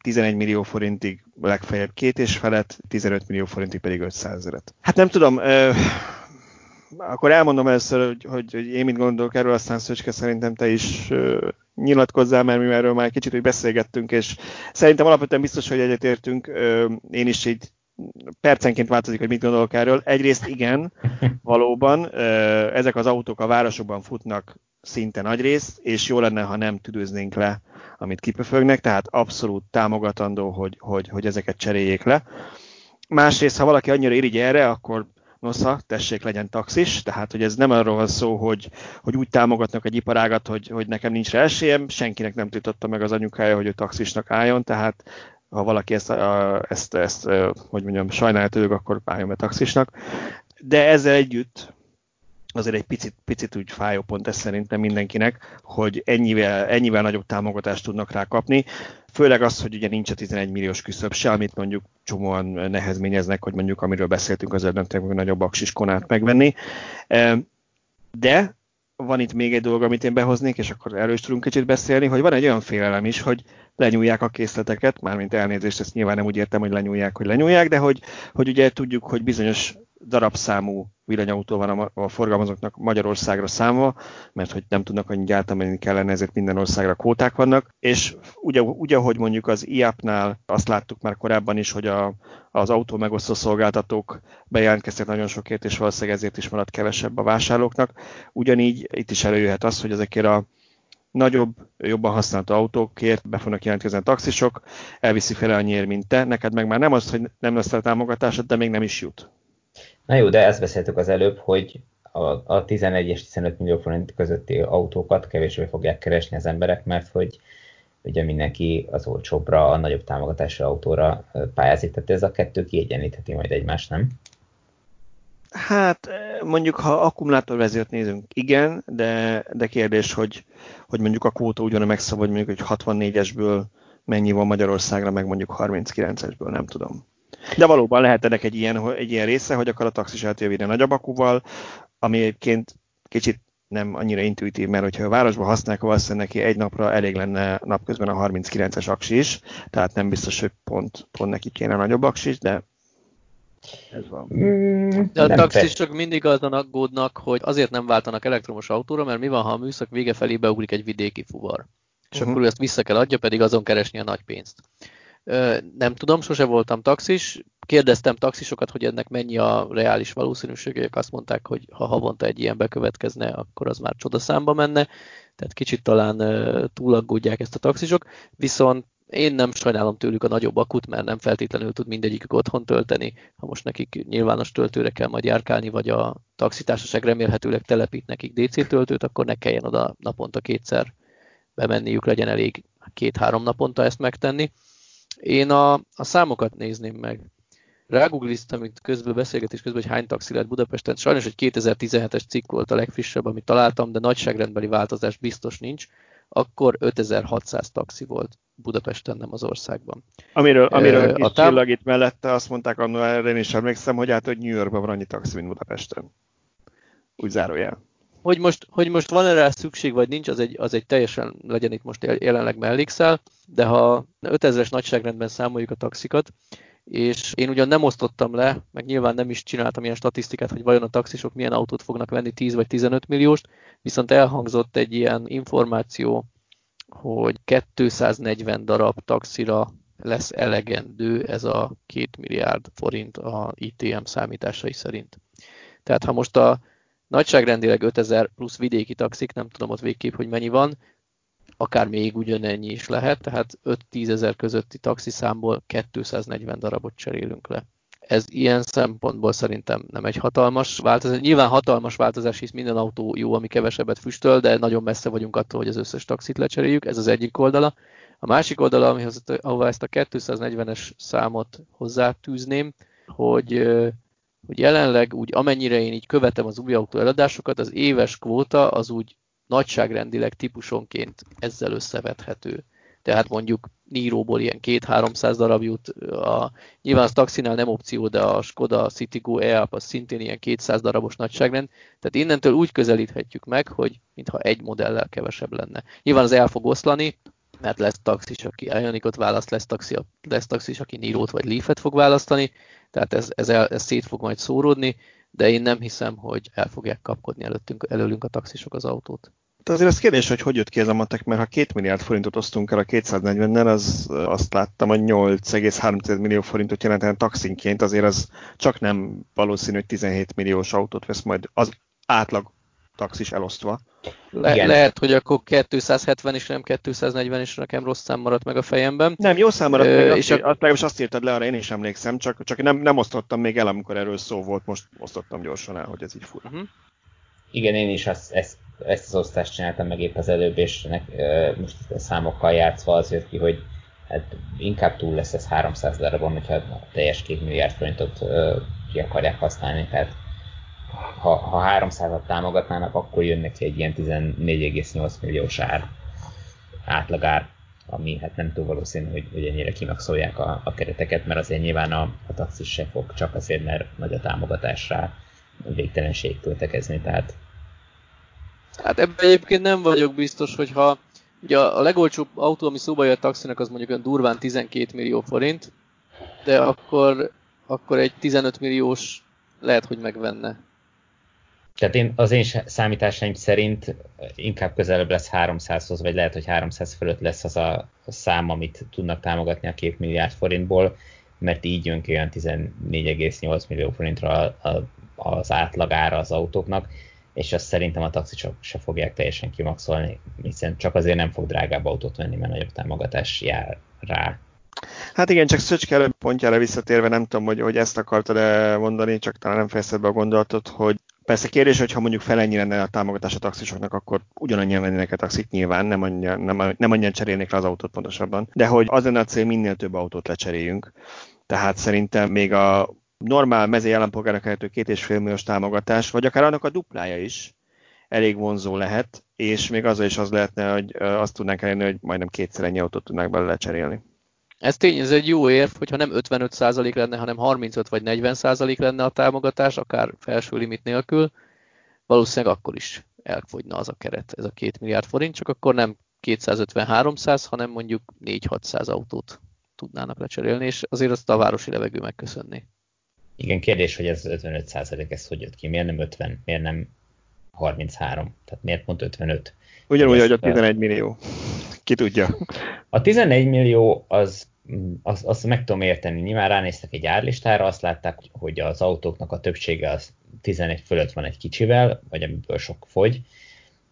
11 millió forintig legfeljebb két és felett, 15 millió forintig pedig 500 ezeret. Hát nem tudom, euh, akkor elmondom először, hogy, hogy, hogy én mit gondolok erről, aztán Szöcske szerintem te is euh, nyilatkozzál, mert mi erről már kicsit hogy beszélgettünk, és szerintem alapvetően biztos, hogy egyetértünk. Euh, én is így percenként változik, hogy mit gondolok erről. Egyrészt igen, valóban, ezek az autók a városokban futnak szinte nagy részt, és jó lenne, ha nem tüdőznénk le amit kipöfögnek, tehát abszolút támogatandó, hogy, hogy, hogy ezeket cseréljék le. Másrészt, ha valaki annyira irigy erre, akkor nosza, tessék legyen taxis, tehát hogy ez nem arról van szó, hogy, hogy úgy támogatnak egy iparágat, hogy, hogy nekem nincs rá esélyem, senkinek nem tiltotta meg az anyukája, hogy ő taxisnak álljon, tehát ha valaki ezt, ezt, ezt hogy mondjam, sajnálja tőlük, akkor álljon be taxisnak. De ezzel együtt azért egy picit, picit úgy fájó pont ez szerintem mindenkinek, hogy ennyivel, ennyivel nagyobb támogatást tudnak rá kapni. Főleg az, hogy ugye nincs a 11 milliós küszöb se, amit mondjuk csomóan nehezményeznek, hogy mondjuk amiről beszéltünk az eredetileg, hogy nagyobb aksiskonát megvenni. De van itt még egy dolog, amit én behoznék, és akkor erről is tudunk kicsit beszélni, hogy van egy olyan félelem is, hogy lenyúlják a készleteket, mármint elnézést, ezt nyilván nem úgy értem, hogy lenyúlják, hogy lenyúlják, de hogy, hogy ugye tudjuk, hogy bizonyos darabszámú villanyautó van a, a forgalmazóknak Magyarországra számva, mert hogy nem tudnak annyi gyártani kellene, ezért minden országra kvóták vannak, és ugye, ugye ahogy mondjuk az IAP-nál azt láttuk már korábban is, hogy a, az autó megosztó szolgáltatók bejelentkeztek nagyon sokért, és valószínűleg ezért is maradt kevesebb a vásárlóknak. Ugyanígy itt is előjöhet az, hogy ezekért a nagyobb, jobban használt autókért be fognak jelentkezni a taxisok, elviszi fel annyiért, mint te, neked meg már nem az, hogy nem lesz a támogatásod, de még nem is jut. Na jó, de ezt beszéltük az előbb, hogy a, a 11 és 15 millió forint közötti autókat kevésbé fogják keresni az emberek, mert hogy ugye mindenki az olcsóbbra, a nagyobb támogatású autóra pályázik, tehát ez a kettő kiegyenlítheti majd egymást, nem? Hát mondjuk, ha akkumulátorvezért nézünk, igen, de, de kérdés, hogy, hogy mondjuk a kvóta ugyanúgy megszabad, mondjuk, hogy 64-esből mennyi van Magyarországra, meg mondjuk 39-esből, nem tudom. De valóban lehet ennek egy ilyen, egy ilyen része, hogy akar a taxis átjövére nagyobb akuval, ami egyébként kicsit nem annyira intuitív, mert hogyha a városban használják, valószínűleg neki egy napra elég lenne napközben a 39-es aksi is, tehát nem biztos, hogy pont, pont neki kéne nagyobb aksi is, de ez van. Mm, de a taxisok mindig azon aggódnak, hogy azért nem váltanak elektromos autóra, mert mi van, ha a műszak vége felé beugrik egy vidéki fuvar. És uh-huh. akkor ő ezt vissza kell adja, pedig azon keresni a nagy pénzt. Nem tudom, sose voltam taxis. Kérdeztem taxisokat, hogy ennek mennyi a reális valószínűsége, azt mondták, hogy ha havonta egy ilyen bekövetkezne, akkor az már csodaszámba menne. Tehát kicsit talán túlaggódják ezt a taxisok. Viszont én nem sajnálom tőlük a nagyobb akut, mert nem feltétlenül tud mindegyikük otthon tölteni. Ha most nekik nyilvános töltőre kell majd járkálni, vagy a taxitársaság remélhetőleg telepít nekik DC töltőt, akkor ne kelljen oda naponta kétszer bemenniük, legyen elég két-három naponta ezt megtenni. Én a, a számokat nézném meg. Rágoogliztam itt közben beszélgetés közben, hogy hány taxi lett Budapesten. Sajnos egy 2017-es cikk volt a legfrissebb, amit találtam, de nagyságrendbeli változás biztos nincs. Akkor 5600 taxi volt Budapesten, nem az országban. Amiről, amiről a tám- itt mellette azt mondták annól, erre én is emlékszem, hogy hát, hogy New Yorkban van annyi taxi, mint Budapesten. Úgy zárójel. Hogy most, hogy most van erre szükség, vagy nincs, az egy, az egy teljesen legyen itt most jelenleg mellékszál, de ha 5000-es nagyságrendben számoljuk a taxikat, és én ugyan nem osztottam le, meg nyilván nem is csináltam ilyen statisztikát, hogy vajon a taxisok milyen autót fognak venni, 10 vagy 15 millióst, viszont elhangzott egy ilyen információ, hogy 240 darab taxira lesz elegendő ez a 2 milliárd forint a ITM számításai szerint. Tehát ha most a nagyságrendileg 5000 plusz vidéki taxik, nem tudom ott végképp, hogy mennyi van, akár még ugyanennyi is lehet, tehát 5-10 ezer közötti taxiszámból 240 darabot cserélünk le. Ez ilyen szempontból szerintem nem egy hatalmas változás. Nyilván hatalmas változás, hisz minden autó jó, ami kevesebbet füstöl, de nagyon messze vagyunk attól, hogy az összes taxit lecseréljük. Ez az egyik oldala. A másik oldala, amihoz, ahova ezt a 240-es számot hozzátűzném, hogy hogy jelenleg úgy amennyire én így követem az új autó eladásokat, az éves kvóta az úgy nagyságrendileg típusonként ezzel összevethető. Tehát mondjuk Níróból ilyen 2-300 darab jut, a, nyilván az taxinál nem opció, de a Skoda Citigo e az szintén ilyen 200 darabos nagyságrend, tehát innentől úgy közelíthetjük meg, hogy mintha egy modellel kevesebb lenne. Nyilván az el fog oszlani, mert lesz taxis, aki Ionicot választ, lesz, taxi, lesz taxis, aki Nírót vagy Leafet fog választani, tehát ez, ez, el, ez szét fog majd szóródni, de én nem hiszem, hogy el fogják kapkodni előttünk, előlünk a taxisok az autót. De azért az kérdés, hogy hogy jött ki ez a matek, mert ha 2 milliárd forintot osztunk el a 240-nel, az azt láttam, hogy 8,3 millió forintot jelentene taxinként, azért az csak nem valószínű, hogy 17 milliós autót vesz majd az átlag taxis elosztva. Le- Igen. lehet, hogy akkor 270 és nem 240 is nekem rossz szám maradt meg a fejemben. Nem, jó szám maradt meg, és azt, a... legalábbis azt írtad le, arra én is emlékszem, csak, csak nem, nem osztottam még el, amikor erről szó volt, most osztottam gyorsan el, hogy ez így fura. Uh-huh. Igen, én is azt, ezt, ezt az osztást csináltam meg épp az előbb, és nek, most a számokkal játszva az jött ki, hogy hát inkább túl lesz ez 300 darabon, hogyha a teljes 2 milliárd forintot ki akarják használni. Tehát ha, ha 300-at támogatnának, akkor jönnek ki egy ilyen 14,8 milliós ár, átlagár, ami hát nem túl valószínű, hogy, hogy ennyire kimaxolják a, a kereteket, mert azért nyilván a, a taxis se fog csak azért, mert nagy a támogatás rá végtelenség költekezni, tehát Hát ebben egyébként nem vagyok biztos, hogyha ugye a legolcsóbb autó, ami szóba jött taxinak, az mondjuk olyan durván 12 millió forint, de akkor, akkor egy 15 milliós lehet, hogy megvenne. Tehát én, az én számításaim szerint inkább közelebb lesz 300-hoz, vagy lehet, hogy 300 fölött lesz az a szám, amit tudnak támogatni a 2 milliárd forintból, mert így jön ki olyan 14,8 millió forintra az átlagára az autóknak, és azt szerintem a taxisok se fogják teljesen kimaxolni, hiszen csak azért nem fog drágább autót venni, mert nagyobb támogatás jár rá. Hát igen, csak Szöcske előbb pontjára visszatérve, nem tudom, hogy, hogy ezt akartad-e mondani, csak talán nem fejezted be a gondolatot, hogy Persze kérdés, hogy ha mondjuk felennyire lenne a támogatás a taxisoknak, akkor ugyanannyian vennének a taxit nyilván, nem annyian, nem, nem annyian cserélnék le az autót pontosabban. De hogy az lenne a cél, minél több autót lecseréljünk. Tehát szerintem még a normál mezei állampolgárnak elérhető két és fél milliós támogatás, vagy akár annak a duplája is elég vonzó lehet, és még az is az lehetne, hogy azt tudnánk elérni, hogy majdnem kétszer ennyi autót tudnánk belőle cserélni. Ez tény, ez egy jó érv, hogyha nem 55% lenne, hanem 35 vagy 40% lenne a támogatás, akár felső limit nélkül, valószínűleg akkor is elfogyna az a keret, ez a 2 milliárd forint, csak akkor nem 250-300, hanem mondjuk 4-600 autót tudnának lecserélni, és azért azt a városi levegő megköszönni. Igen, kérdés, hogy ez 55 százalék, ez hogy jött ki? Miért nem 50? Miért nem 33? Tehát miért pont 55? Ugyanúgy, hogy a 11 millió. Ki tudja. A 11 millió az azt, azt meg tudom érteni. Nyilván ránéztek egy árlistára, azt látták, hogy az autóknak a többsége az 11 fölött van egy kicsivel, vagy amiből sok fogy,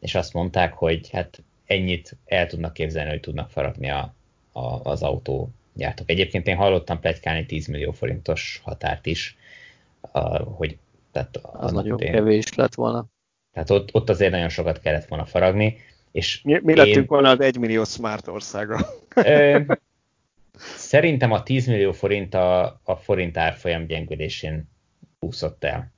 és azt mondták, hogy hát ennyit el tudnak képzelni, hogy tudnak faragni a, a, az autó gyártók. Egyébként én hallottam pletykálni 10 millió forintos határt is, hogy tehát az nagyon én, kevés lett volna. Tehát ott, ott azért nagyon sokat kellett volna faragni. És mi, mi én, lettünk volna az 1 millió smart országa? Ö, szerintem a 10 millió forint a, a forint árfolyam gyengülésén úszott el.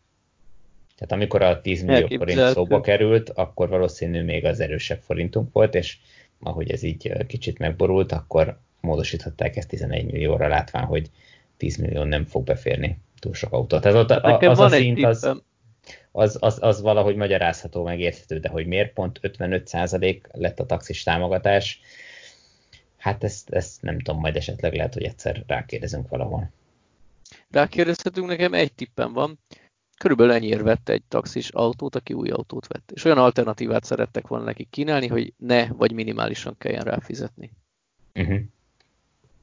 Tehát amikor a 10 millió forint szóba került, akkor valószínű még az erősebb forintunk volt, és ahogy ez így kicsit megborult, akkor módosíthatták ezt 11 millióra, látván, hogy 10 millió nem fog beférni túl sok autót. Tehát ott a, az a szint az, az, az, az valahogy magyarázható, megérthető, de hogy miért pont 55% lett a taxis támogatás, hát ezt, ezt nem tudom, majd esetleg lehet, hogy egyszer rákérdezünk valahol. Rákérdezhetünk, nekem egy tippem van. Körülbelül ennyiért vette egy taxis autót, aki új autót vett. És olyan alternatívát szerettek volna nekik kínálni, hogy ne vagy minimálisan kelljen ráfizetni. Uh-huh.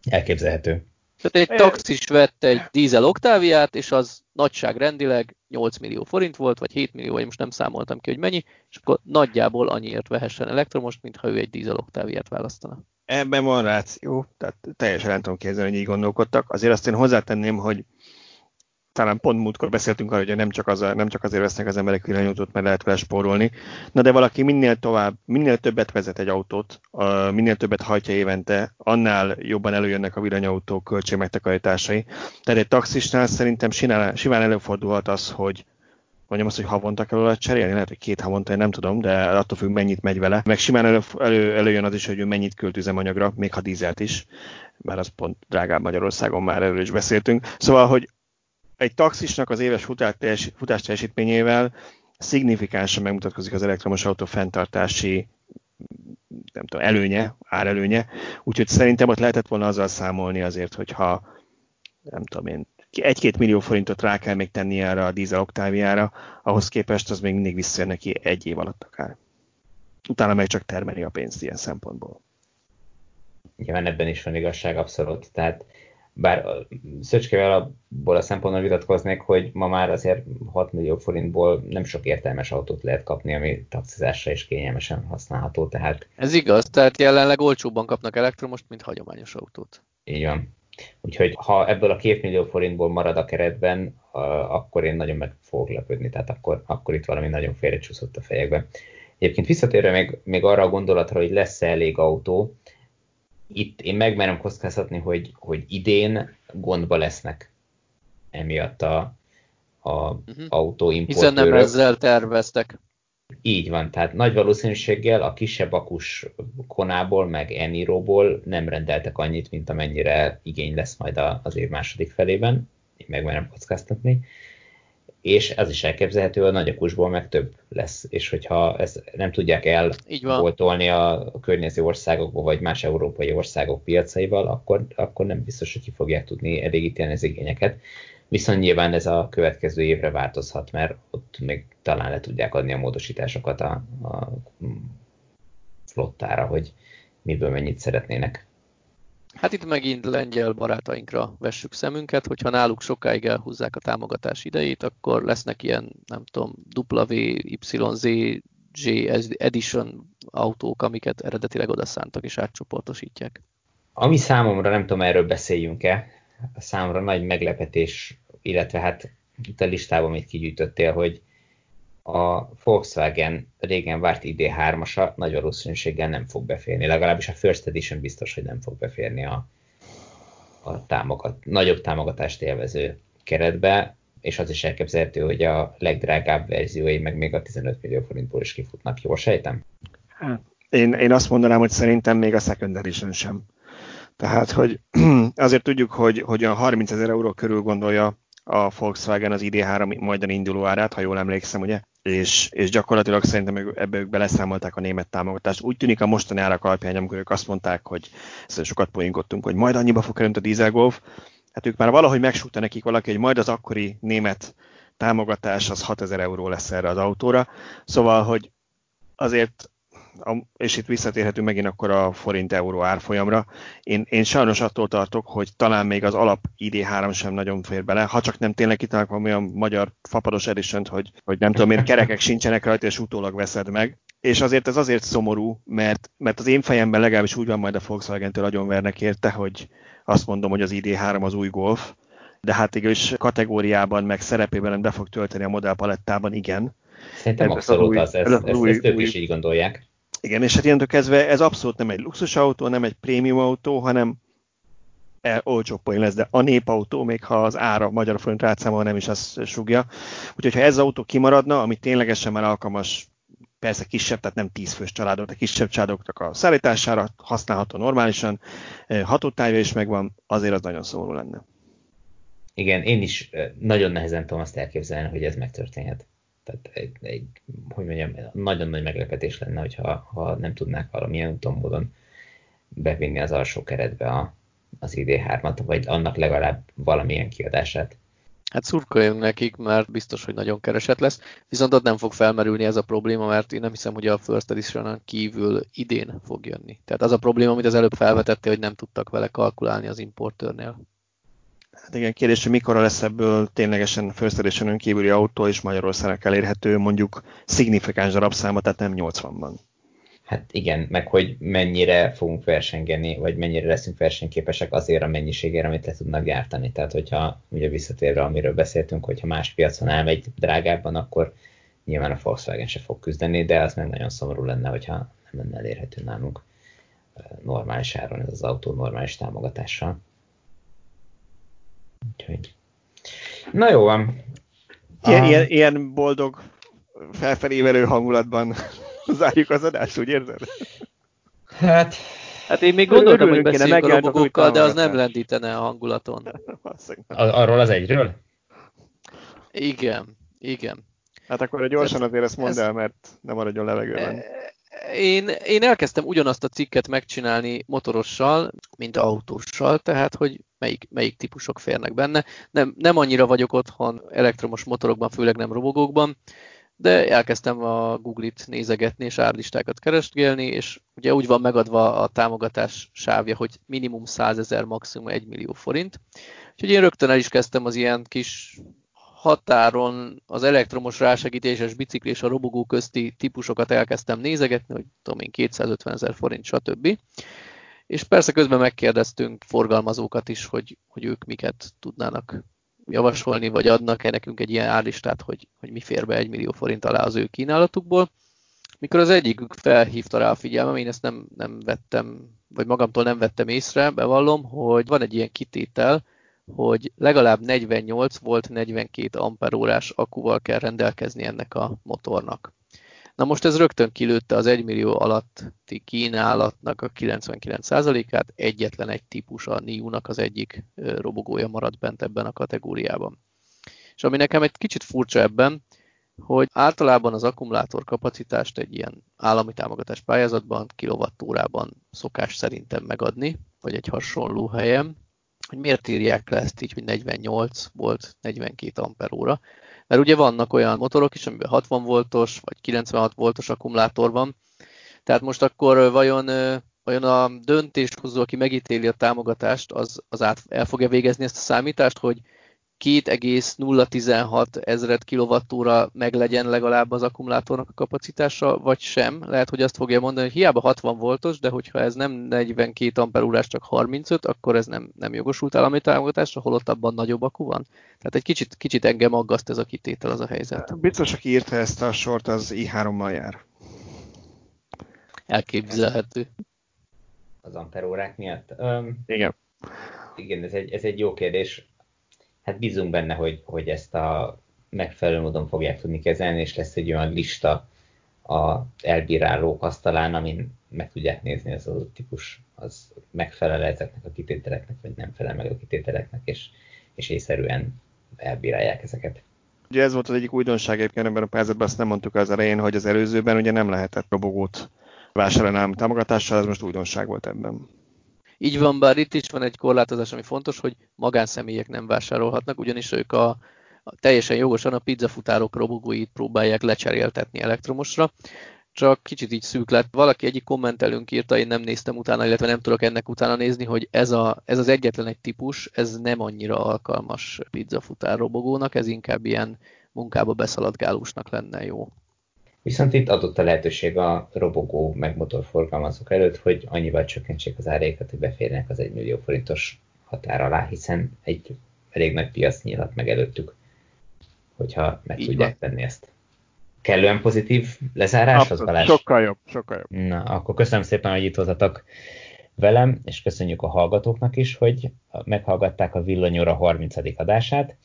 Elképzelhető. Tehát egy taxis vett egy dízel oktáviát, és az nagyságrendileg 8 millió forint volt, vagy 7 millió, vagy most nem számoltam ki, hogy mennyi, és akkor nagyjából annyiért vehessen elektromos, mintha ő egy dízel oktáviát választana. Ebben van ráció, tehát teljesen nem tudom képzelni, hogy így gondolkodtak. Azért azt én hozzátenném, hogy talán pont múltkor beszéltünk arról, hogy nem csak, az, nem csak azért vesznek az emberek villanyautót, mert lehet vele spórolni. Na de valaki minél tovább, minél többet vezet egy autót, minél többet hajtja évente, annál jobban előjönnek a villanyautó költségmegtakarításai. Tehát egy taxisnál szerintem simán, simán előfordulhat az, hogy mondjam azt, hogy havonta kell olyat cserélni, lehet, hogy két havonta, én nem tudom, de attól függ, mennyit megy vele. Meg simán elő, elő, előjön az is, hogy ő mennyit költ üzemanyagra, még ha dízelt is, mert az pont drágább Magyarországon már erről is beszéltünk. Szóval, hogy egy taxisnak az éves futás teljesítményével szignifikánsan megmutatkozik az elektromos autó fenntartási nem tudom, előnye, árelőnye. Úgyhogy szerintem ott lehetett volna azzal számolni azért, hogyha nem tudom én, egy-két millió forintot rá kell még tenni erre a dízel oktáviára, ahhoz képest az még mindig visszajön neki egy év alatt akár. Utána meg csak termeli a pénzt ilyen szempontból. Nyilván ebben is van igazság, abszolút. Tehát bár Szöcskével abból a szempontból vitatkoznék, hogy ma már azért 6 millió forintból nem sok értelmes autót lehet kapni, ami taxizásra is kényelmesen használható. Tehát... Ez igaz, tehát jelenleg olcsóbban kapnak elektromost, mint hagyományos autót. Így van. Úgyhogy ha ebből a két millió forintból marad a keretben, akkor én nagyon meg fogok lepődni, tehát akkor, akkor itt valami nagyon félrecsúszott a fejekbe. Egyébként visszatérve még, még arra a gondolatra, hogy lesz-e elég autó, itt én megmerem kockáztatni, hogy, hogy idén gondba lesznek emiatt a, a uh-huh. autóimportőrök. Hiszen nem ezzel terveztek. Így van, tehát nagy valószínűséggel a kisebb akus konából, meg Eniróból nem rendeltek annyit, mint amennyire igény lesz majd az év második felében, én megmerem kockáztatni. És ez is elképzelhető, a nagyokusból meg több lesz, és hogyha ezt nem tudják elvoltolni a környező országokba, vagy más európai országok piacaival, akkor, akkor nem biztos, hogy ki fogják tudni elégíteni az igényeket. Viszont nyilván ez a következő évre változhat, mert ott még talán le tudják adni a módosításokat a, a flottára, hogy miből mennyit szeretnének. Hát itt megint lengyel barátainkra vessük szemünket, hogyha náluk sokáig elhúzzák a támogatás idejét, akkor lesznek ilyen, nem tudom, WYZ, J Edition autók, amiket eredetileg oda szántak és átcsoportosítják. Ami számomra, nem tudom, erről beszéljünk-e, számomra nagy meglepetés, illetve hát itt a listában, amit kigyűjtöttél, hogy a Volkswagen régen várt ID3-asa nagy valószínűséggel nem fog beférni. Legalábbis a First Edition biztos, hogy nem fog beférni a, a támogat, nagyobb támogatást élvező keretbe, és az is elképzelhető, hogy a legdrágább verziói meg még a 15 millió forintból is kifutnak. Jól sejtem? Hát, én, én azt mondanám, hogy szerintem még a Second Edition sem. Tehát, hogy azért tudjuk, hogy, hogy a 30 ezer euró körül gondolja a Volkswagen az ID3 majdan induló árát, ha jól emlékszem, ugye? És, és gyakorlatilag szerintem ebbe ők beleszámolták a német támogatást. Úgy tűnik a mostani árak alapján, amikor ők azt mondták, hogy sokat poénkodtunk, hogy majd annyiba fog kerülni a Diesel Golf, hát ők már valahogy megsúgta nekik valaki, hogy majd az akkori német támogatás az 6000 euró lesz erre az autóra. Szóval, hogy azért és itt visszatérhetünk megint akkor a forint-euró árfolyamra. Én, én sajnos attól tartok, hogy talán még az alap ID3 sem nagyon fér bele, ha csak nem tényleg kitalálnak valami olyan magyar fapados edition hogy, hogy nem tudom én, kerekek sincsenek rajta, és utólag veszed meg. És azért ez azért szomorú, mert, mert az én fejemben legalábbis úgy van majd a Volkswagen-től nagyon vernek érte, hogy azt mondom, hogy az ID3 az új Golf, de hát is kategóriában, meg szerepében be fog tölteni a modellpalettában, igen. Szerintem abszolút az, ezt, ezt, ezt, ezt ők is így gondolják. Igen, és hát ilyentől kezdve ez abszolút nem egy luxusautó, nem egy prémium autó, hanem e, olcsó lesz, de a népautó, még ha az ára magyar forint rátszámol, nem is azt sugja. Úgyhogy ha ez az autó kimaradna, ami ténylegesen már alkalmas persze kisebb, tehát nem 10 fős családok, de kisebb családoknak a szállítására használható normálisan, e, hatótája is megvan, azért az nagyon szóló lenne. Igen, én is e, nagyon nehezen tudom azt elképzelni, hogy ez megtörténhet. Tehát egy, egy, hogy mondjam, nagyon nagy meglepetés lenne, hogyha ha nem tudnák valamilyen úton módon bevinni az alsó keretbe a, az ID3-at, vagy annak legalább valamilyen kiadását. Hát szurkoljunk nekik, mert biztos, hogy nagyon keresett lesz. Viszont ott nem fog felmerülni ez a probléma, mert én nem hiszem, hogy a First edition kívül idén fog jönni. Tehát az a probléma, amit az előbb felvetette, hogy nem tudtak vele kalkulálni az importőrnél. Hát igen, kérdés, hogy mikor lesz ebből ténylegesen First edition kívüli autó, és Magyarországon elérhető mondjuk szignifikáns darabszáma, tehát nem 80-ban. Hát igen, meg hogy mennyire fogunk versengeni, vagy mennyire leszünk versenyképesek azért a mennyiségére, amit le tudnak gyártani. Tehát, hogyha ugye visszatérve, amiről beszéltünk, hogyha más piacon elmegy drágábban, akkor nyilván a Volkswagen se fog küzdeni, de az meg nagyon szomorú lenne, hogyha nem lenne elérhető nálunk normális áron ez az autó normális támogatással. Úgyhogy... Na jó van. Ilyen, ilyen, ilyen boldog, felfelévelő hangulatban zárjuk az adást, úgy érzed? Hát... Hát én még gondoltam, hogy beszéljünk a robogokkal, de az nem lendítene a hangulaton. Arról az egyről? Igen, igen. Hát akkor gyorsan azért ezt mondd el, mert nem maradjon levegőben. Én, én elkezdtem ugyanazt a cikket megcsinálni motorossal, mint autóssal, tehát hogy melyik, melyik típusok férnek benne. Nem, nem annyira vagyok otthon elektromos motorokban, főleg nem robogókban, de elkezdtem a Google-it nézegetni és árlistákat keresgélni, és ugye úgy van megadva a támogatás sávja, hogy minimum 100 ezer, maximum 1 millió forint. Úgyhogy én rögtön el is kezdtem az ilyen kis határon az elektromos rásegítéses bicikli és a robogó közti típusokat elkezdtem nézegetni, hogy tudom én 250 ezer forint, stb. És persze közben megkérdeztünk forgalmazókat is, hogy, hogy ők miket tudnának javasolni, vagy adnak-e nekünk egy ilyen árlistát, hogy, hogy mi fér be egy millió forint alá az ő kínálatukból. Mikor az egyikük felhívta rá a figyelmem, én ezt nem, nem vettem, vagy magamtól nem vettem észre, bevallom, hogy van egy ilyen kitétel, hogy legalább 48 volt 42 amperórás akuval kell rendelkezni ennek a motornak. Na most ez rögtön kilőtte az 1 millió alatti kínálatnak a 99%-át, egyetlen egy típus, a NIU-nak az egyik robogója maradt bent ebben a kategóriában. És ami nekem egy kicsit furcsa ebben, hogy általában az akkumulátor kapacitást egy ilyen állami támogatás pályázatban, kilovattórában szokás szerintem megadni, vagy egy hasonló helyen, hogy miért írják le ezt így, hogy 48 volt 42 amperóra. Mert ugye vannak olyan motorok is, amiben 60 voltos vagy 96 voltos akkumulátor van. Tehát most akkor vajon, vajon a döntéshozó, aki megítéli a támogatást, az, az át el fogja végezni ezt a számítást, hogy 2,016 ezred kilovattóra meg legyen legalább az akkumulátornak a kapacitása, vagy sem. Lehet, hogy azt fogja mondani, hogy hiába 60 voltos, de hogyha ez nem 42 amperórás, csak 35, akkor ez nem, nem jogosult állami támogatásra, holott abban nagyobb akku van. Tehát egy kicsit, kicsit engem aggaszt ez a kitétel, az a helyzet. Biztos, aki írta ezt a sort, az i3-mal jár. Elképzelhető. Az amperórák miatt? Um, igen. Igen, ez egy, ez egy jó kérdés hát bízunk benne, hogy, hogy ezt a megfelelő módon fogják tudni kezelni, és lesz egy olyan lista a elbírálók asztalán, amin meg tudják nézni az adott típus, az megfelel ezeknek a kitételeknek, vagy nem felel meg a kitételeknek, és, és észszerűen elbírálják ezeket. Ugye ez volt az egyik újdonság egyébként ebben a pályázatban, azt nem mondtuk az elején, hogy az előzőben ugye nem lehetett robogót vásárolni támogatással, ez most újdonság volt ebben. Így van, bár itt is van egy korlátozás, ami fontos, hogy magánszemélyek nem vásárolhatnak, ugyanis ők a, a teljesen jogosan a pizzafutárok robogóit próbálják lecseréltetni elektromosra, csak kicsit így szűk lett. Valaki egyik kommentelőnk írta, én nem néztem utána, illetve nem tudok ennek utána nézni, hogy ez, a, ez az egyetlen egy típus, ez nem annyira alkalmas pizzafutár robogónak, ez inkább ilyen munkába beszaladgálósnak lenne jó. Viszont itt adott a lehetőség a robogó meg motorforgalmazók előtt, hogy annyival csökkentsék az árékat, hogy beférjenek az 1 millió forintos határ alá, hiszen egy elég nagy piac nyílt meg előttük, hogyha meg Így tudják van. tenni ezt. Kellően pozitív lezárás az Balázs? Sokkal jobb, sokkal jobb. Na, akkor köszönöm szépen, hogy itt voltatok velem, és köszönjük a hallgatóknak is, hogy meghallgatták a Villanyóra 30. adását.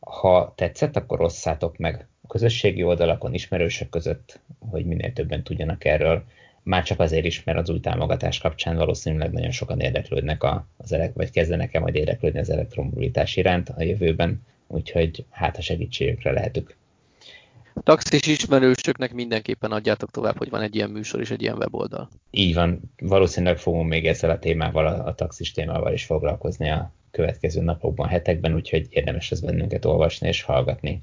Ha tetszett, akkor osszátok meg a közösségi oldalakon, ismerősök között, hogy minél többen tudjanak erről. Már csak azért is, mert az új támogatás kapcsán valószínűleg nagyon sokan érdeklődnek a, az elek, vagy kezdenek el majd érdeklődni az elektromobilitás iránt a jövőben, úgyhogy hát a segítségükre lehetük. Taxis ismerősöknek mindenképpen adjátok tovább, hogy van egy ilyen műsor és egy ilyen weboldal. Így van, valószínűleg fogunk még ezzel a témával, a, a taxis témával is foglalkozni a következő napokban, hetekben, úgyhogy érdemes ez bennünket olvasni és hallgatni.